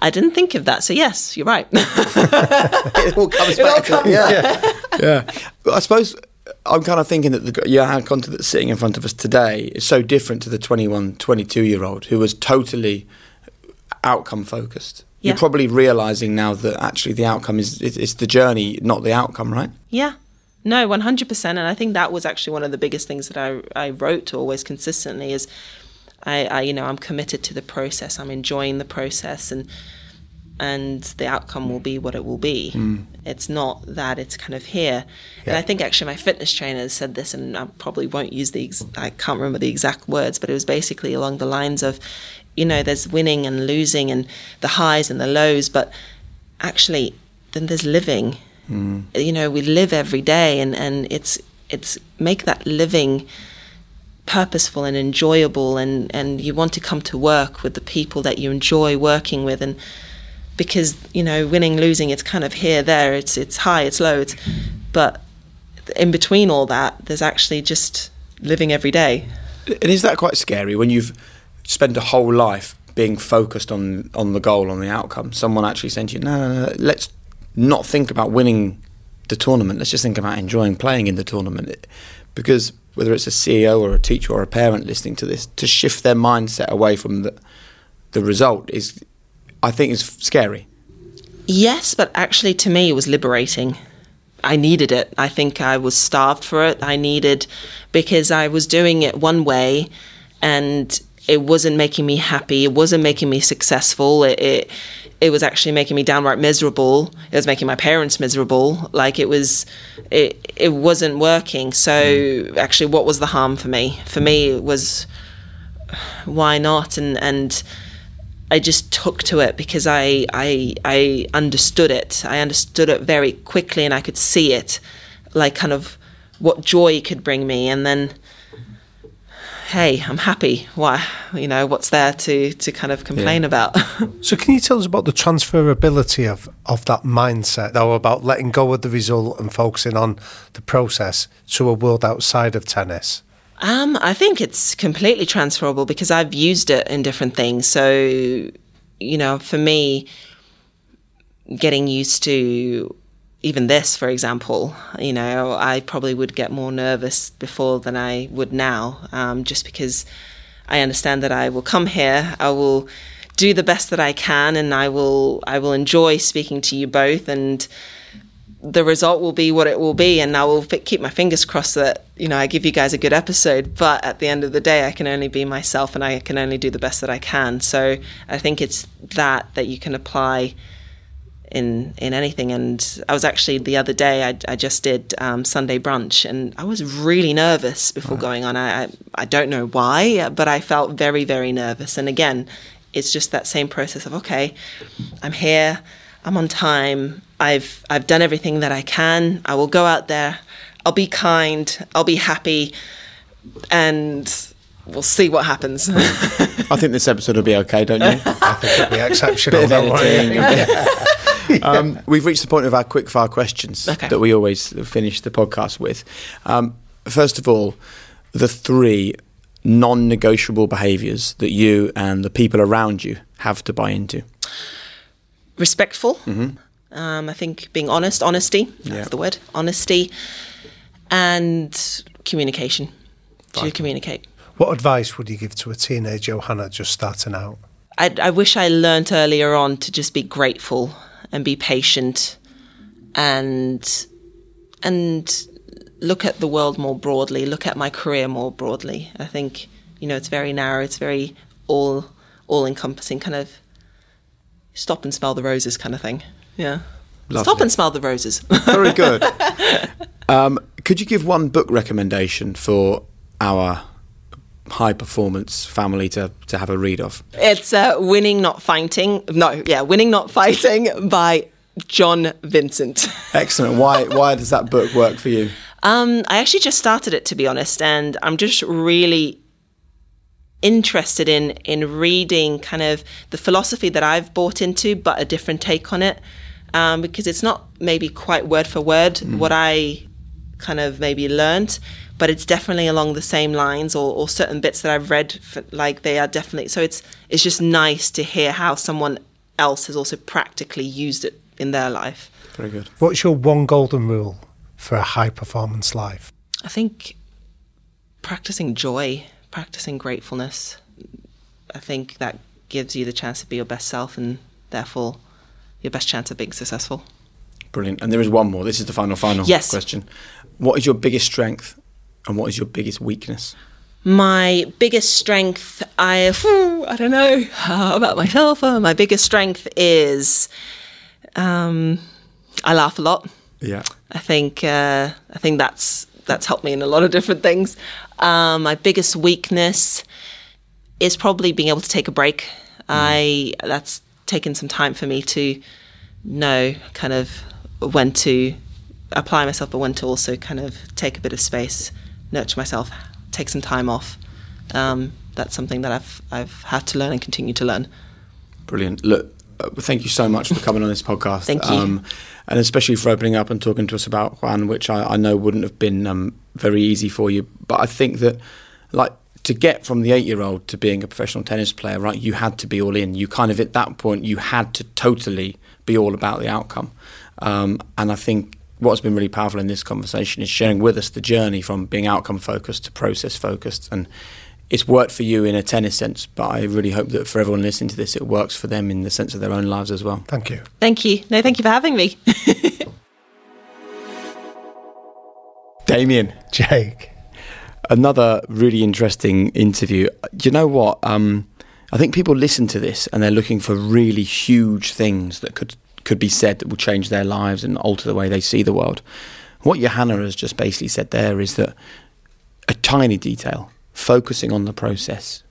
I didn't think of that. So yes, you're right. it all comes back to yeah. yeah. But I suppose I'm kind of thinking that the Johanna Konta that's sitting in front of us today is so different to the 21, 22 year old who was totally outcome focused. You're probably realizing now that actually the outcome is it's the journey, not the outcome, right? Yeah. No, 100%. And I think that was actually one of the biggest things that I, I wrote always consistently is I, I, you know, I'm committed to the process. I'm enjoying the process and, and the outcome will be what it will be. Mm. It's not that it's kind of here. And I think actually my fitness trainer said this, and I probably won't use the, ex- I can't remember the exact words, but it was basically along the lines of, you know, there's winning and losing and the highs and the lows, but actually then there's living. Mm. You know, we live every day and, and it's, it's make that living purposeful and enjoyable and, and you want to come to work with the people that you enjoy working with and because you know winning losing it's kind of here there it's it's high it's low it's but in between all that there's actually just living every day And is that quite scary when you've spent a whole life being focused on on the goal, on the outcome? Someone actually saying to you, no, no, no, let's not think about winning the tournament. Let's just think about enjoying playing in the tournament. It- Because whether it's a CEO or a teacher or a parent listening to this, to shift their mindset away from the the result is, I think, is scary. Yes, but actually, to me, it was liberating. I needed it. I think I was starved for it. I needed because I was doing it one way, and it wasn't making me happy. It wasn't making me successful. It it, it was actually making me downright miserable. It was making my parents miserable. Like it was, it it wasn't working. So actually, what was the harm for me? For me, it was why not? And and I just took to it because I, I I understood it. I understood it very quickly, and I could see it, like kind of what joy could bring me. And then, hey, I'm happy. Why, you know, what's there to to kind of complain about? So, can you tell us about the transferability of, of that mindset, though, about letting go of the result and focusing on the process to a world outside of tennis? Um, I think it's completely transferable because I've used it in different things. So, you know, for me, getting used to even this, for example, you know, I probably would get more nervous before than I would now, um, just because I understand that I will come here, I will do the best that I can, and I will I will enjoy speaking to you both and the result will be what it will be, and I will keep my fingers crossed that you know I give you guys a good episode. But at the end of the day, I can only be myself, and I can only do the best that I can. So I think it's that that you can apply in in anything. And I was actually the other day I, I just did um, Sunday brunch, and I was really nervous before going on. I, I I don't know why, but I felt very very nervous. And again, it's just that same process of okay, I'm here, I'm on time, I've I've done everything that I can. I will go out there, I'll be kind, I'll be happy, and we'll see what happens. I think this episode will be okay, don't you? I think it'd be exceptional. Bit of don't worry. um, we've reached the point of our quick fire questions Okay. that we always finish the podcast with. Um, first of all, the three non negotiable behaviours that you and the people around you have to buy into. Respectful. Um, I think being honest, honesty, that's Yeah. the word, honesty, and communication. To communicate. What advice would you give to a teenage Johanna just starting out? I, I wish I learnt earlier on to just be grateful and be patient and and look at the world more broadly, look at my career more broadly. I think, you know, it's very narrow, it's very all all encompassing kind of stop and smell the roses kind of thing. Yeah. Stop and smell the roses. Very good. um, could you give one book recommendation for our high performance family to, to have a read of? it's uh, Winning Not Fighting. No, yeah, Winning Not Fighting by John Vincent. Excellent. Why why does that book work for you? Um, I actually just started it to be honest, and I'm just really interested in in reading kind of the philosophy that I've bought into, but a different take on it, um, because it's not maybe quite word for word what I kind of maybe learned, but it's definitely along the same lines or, or certain bits that I've read. For, like they are definitely so. It's it's just nice to hear how someone else has also practically used it in their life. Very good. What's your one golden rule for a high performance life? I think practicing joy, practicing gratefulness, I think that gives you the chance to be your best self and therefore your best chance of being successful. Brilliant. And there is one more. This is the final, final Yes. question. What is your biggest strength and what is your biggest weakness? My biggest strength, I I don't know about myself. Uh, my biggest strength is um, I laugh a lot. Yeah. I think uh, I think that's that's helped me in a lot of different things. Um, my biggest weakness is probably being able to take a break. I that's taken some time for me to know kind of when to apply myself, but when to also kind of take a bit of space, nurture myself, take some time off. Um, that's something that I've I've had to learn and continue to learn. Brilliant. Look, uh, thank you so much for coming on this podcast. Um, Thank you. and especially for opening up and talking to us about Juan, which I, I know wouldn't have been um, very easy for you. But I think that, like, to get from the eight year old to being a professional tennis player, right, you had to be all in. You kind of, at that point, you had to totally be all about the outcome. Um, and I think what's been really powerful in this conversation is sharing with us the journey from being outcome focused to process focused. And it's worked for you in a tennis sense, but I really hope that for everyone listening to this, it works for them in the sense of their own lives as well. Thank you. Thank you. No, thank you for having me. Damian, Jake. another really interesting interview. Do you know what? Um, I think people listen to this and they're looking for really huge things that could could be said that will change their lives and alter the way they see the world. What Johanna has just basically said there is that a tiny detail, focusing on the process,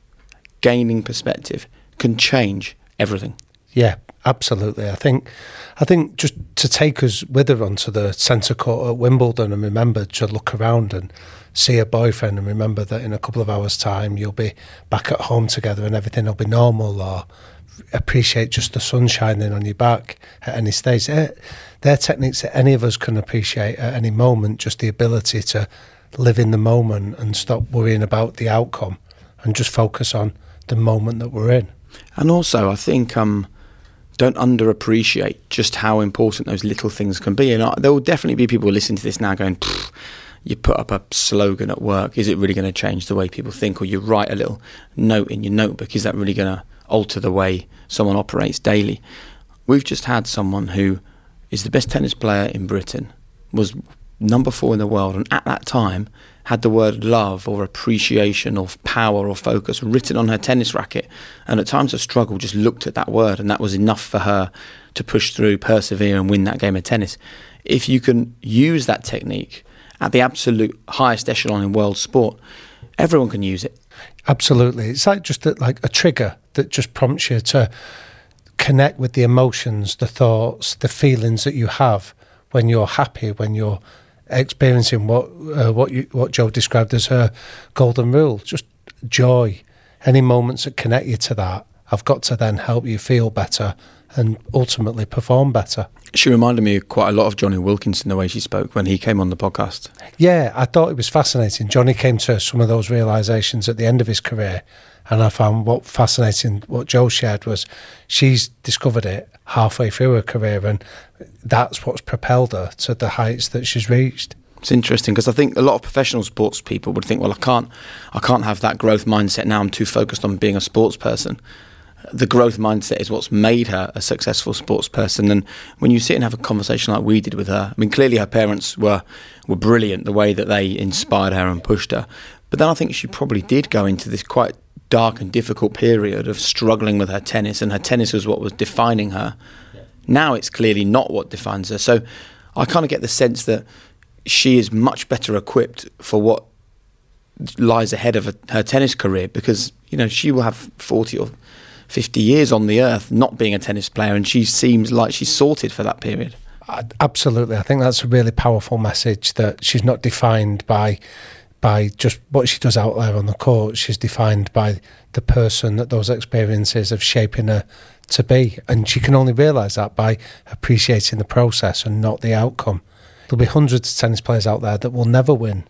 gaining perspective, can change everything. Yeah, absolutely. I think, I think just to take us with her onto the centre court at Wimbledon and remember to look around and see a boyfriend and remember that in a couple of hours' time you'll be back at home together and everything will be normal or appreciate just the sun shining on your back at any stage. They're, they're techniques that any of us can appreciate at any moment, just the ability to live in the moment and stop worrying about the outcome and just focus on the moment that we're in. And also, I think um, don't underappreciate just how important those little things can be. And I, there will definitely be people listening to this now going, you put up a slogan at work, is it really going to change the way people think? Or you write a little note in your notebook, is that really going to alter the way someone operates daily? We've just had someone who is the best tennis player in Britain, was number four in the world, and at that time had the word love or appreciation or power or focus written on her tennis racket. And at times of struggle, just looked at that word, and that was enough for her to push through, persevere, and win that game of tennis. If you can use that technique at the absolute highest echelon in world sport, everyone can use it. Absolutely. It's like just a, like a trigger that just prompts you to connect with the emotions, the thoughts, the feelings that you have when you're happy, when you're experiencing what uh, what you what Jo described as her golden rule. Just joy, any moments that connect you to that, have got to then help you feel better and ultimately perform better. She reminded me quite a lot of Jonny Wilkinson the way she spoke when he came on the podcast. Yeah, I thought it was fascinating. Jonny came to some of those realizations at the end of his career, and I found what fascinating what Jo shared was she's discovered it halfway through her career, and that's what's propelled her to the heights that she's reached. It's interesting because I think a lot of professional sports people would think, well, I can't, I can't have that growth mindset now. I'm too focused on being a sports person the growth mindset is what's made her a successful sports person. And when you sit and have a conversation like we did with her, I mean, clearly her parents were were brilliant the way that they inspired her and pushed her. But then I think she probably did go into this quite dark and difficult period of struggling with her tennis, and her tennis was what was defining her. Now it's clearly not what defines her. So I kind of get the sense that she is much better equipped for what lies ahead of her tennis career because you know she will have 40 or 50 years on the earth not being a tennis player, and she seems like she's sorted for that period. Absolutely, I think that's a really powerful message that she's not defined by by just what she does out there on the court. She's defined by the person that those experiences have shaping her to be, and she can only realise that by appreciating the process and not the outcome. There'll be hundreds of tennis players out there that will never win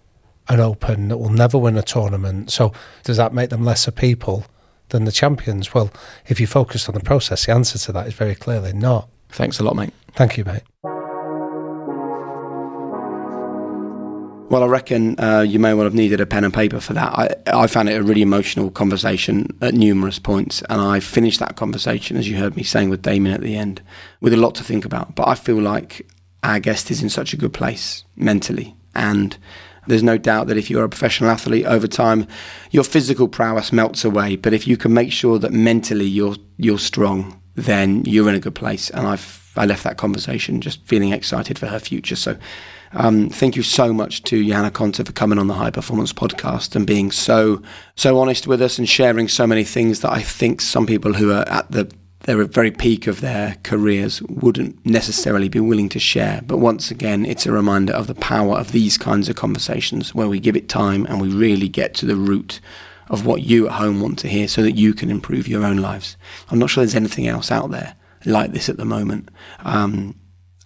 an Open, that will never win a tournament. So does that make them lesser people? Than the champions? Well, if you focused on the process, the answer to that is very clearly not. Thanks a lot, mate. Thank you, mate. Well, I reckon uh, you may well have needed a pen and paper for that. I, I found it a really emotional conversation at numerous points, and I finished that conversation, as you heard me saying with Damian at the end, with a lot to think about. But I feel like our guest is in such a good place mentally, and there's no doubt that if you're a professional athlete over time, your physical prowess melts away. But if you can make sure that mentally you're you're strong, then you're in a good place. And I've I left that conversation just feeling excited for her future. So um, thank you so much to Johanna Konta for coming on the High Performance Podcast and being so so honest with us and sharing so many things that I think some people who are at the they're at very peak of their careers wouldn't necessarily be willing to share. But once again, it's a reminder of the power of these kinds of conversations where we give it time and we really get to the root of what you at home want to hear so that you can improve your own lives. I'm not sure there's anything else out there like this at the moment. Um,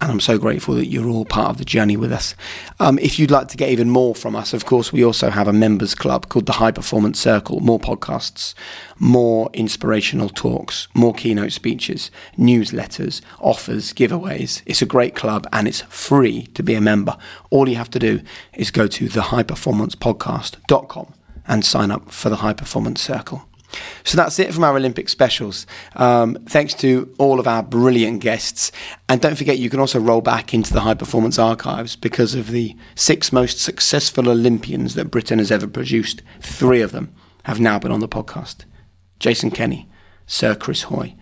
and I'm so grateful that you're all part of the journey with us. Um, if you'd like to get even more from us, of course, we also have a members club called the High Performance Circle. More podcasts, more inspirational talks, more keynote speeches, newsletters, offers, giveaways. It's a great club and it's free to be a member. All you have to do is go to thehighperformancepodcast.com and sign up for the High Performance Circle. So that's it from our Olympic specials. Um, thanks to all of our brilliant guests. And don't forget, you can also roll back into the high performance archives because of the six most successful Olympians that Britain has ever produced. Three of them have now been on the podcast Jason Kenny, Sir Chris Hoy,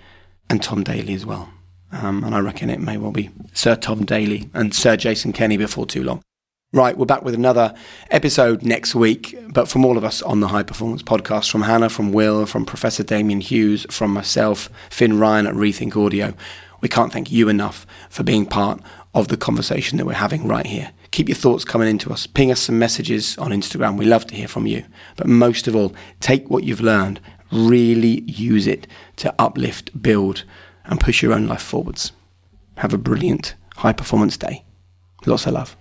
and Tom Daley as well. Um, and I reckon it may well be Sir Tom Daley and Sir Jason Kenny before too long. Right, we're back with another episode next week. But from all of us on the High Performance Podcast, from Hannah, from Will, from Professor Damian Hughes, from myself, Finn Ryan at Rethink Audio, we can't thank you enough for being part of the conversation that we're having right here. Keep your thoughts coming into us. Ping us some messages on Instagram. We love to hear from you. But most of all, take what you've learned, really use it to uplift, build, and push your own life forwards. Have a brilliant high performance day. Lots of love.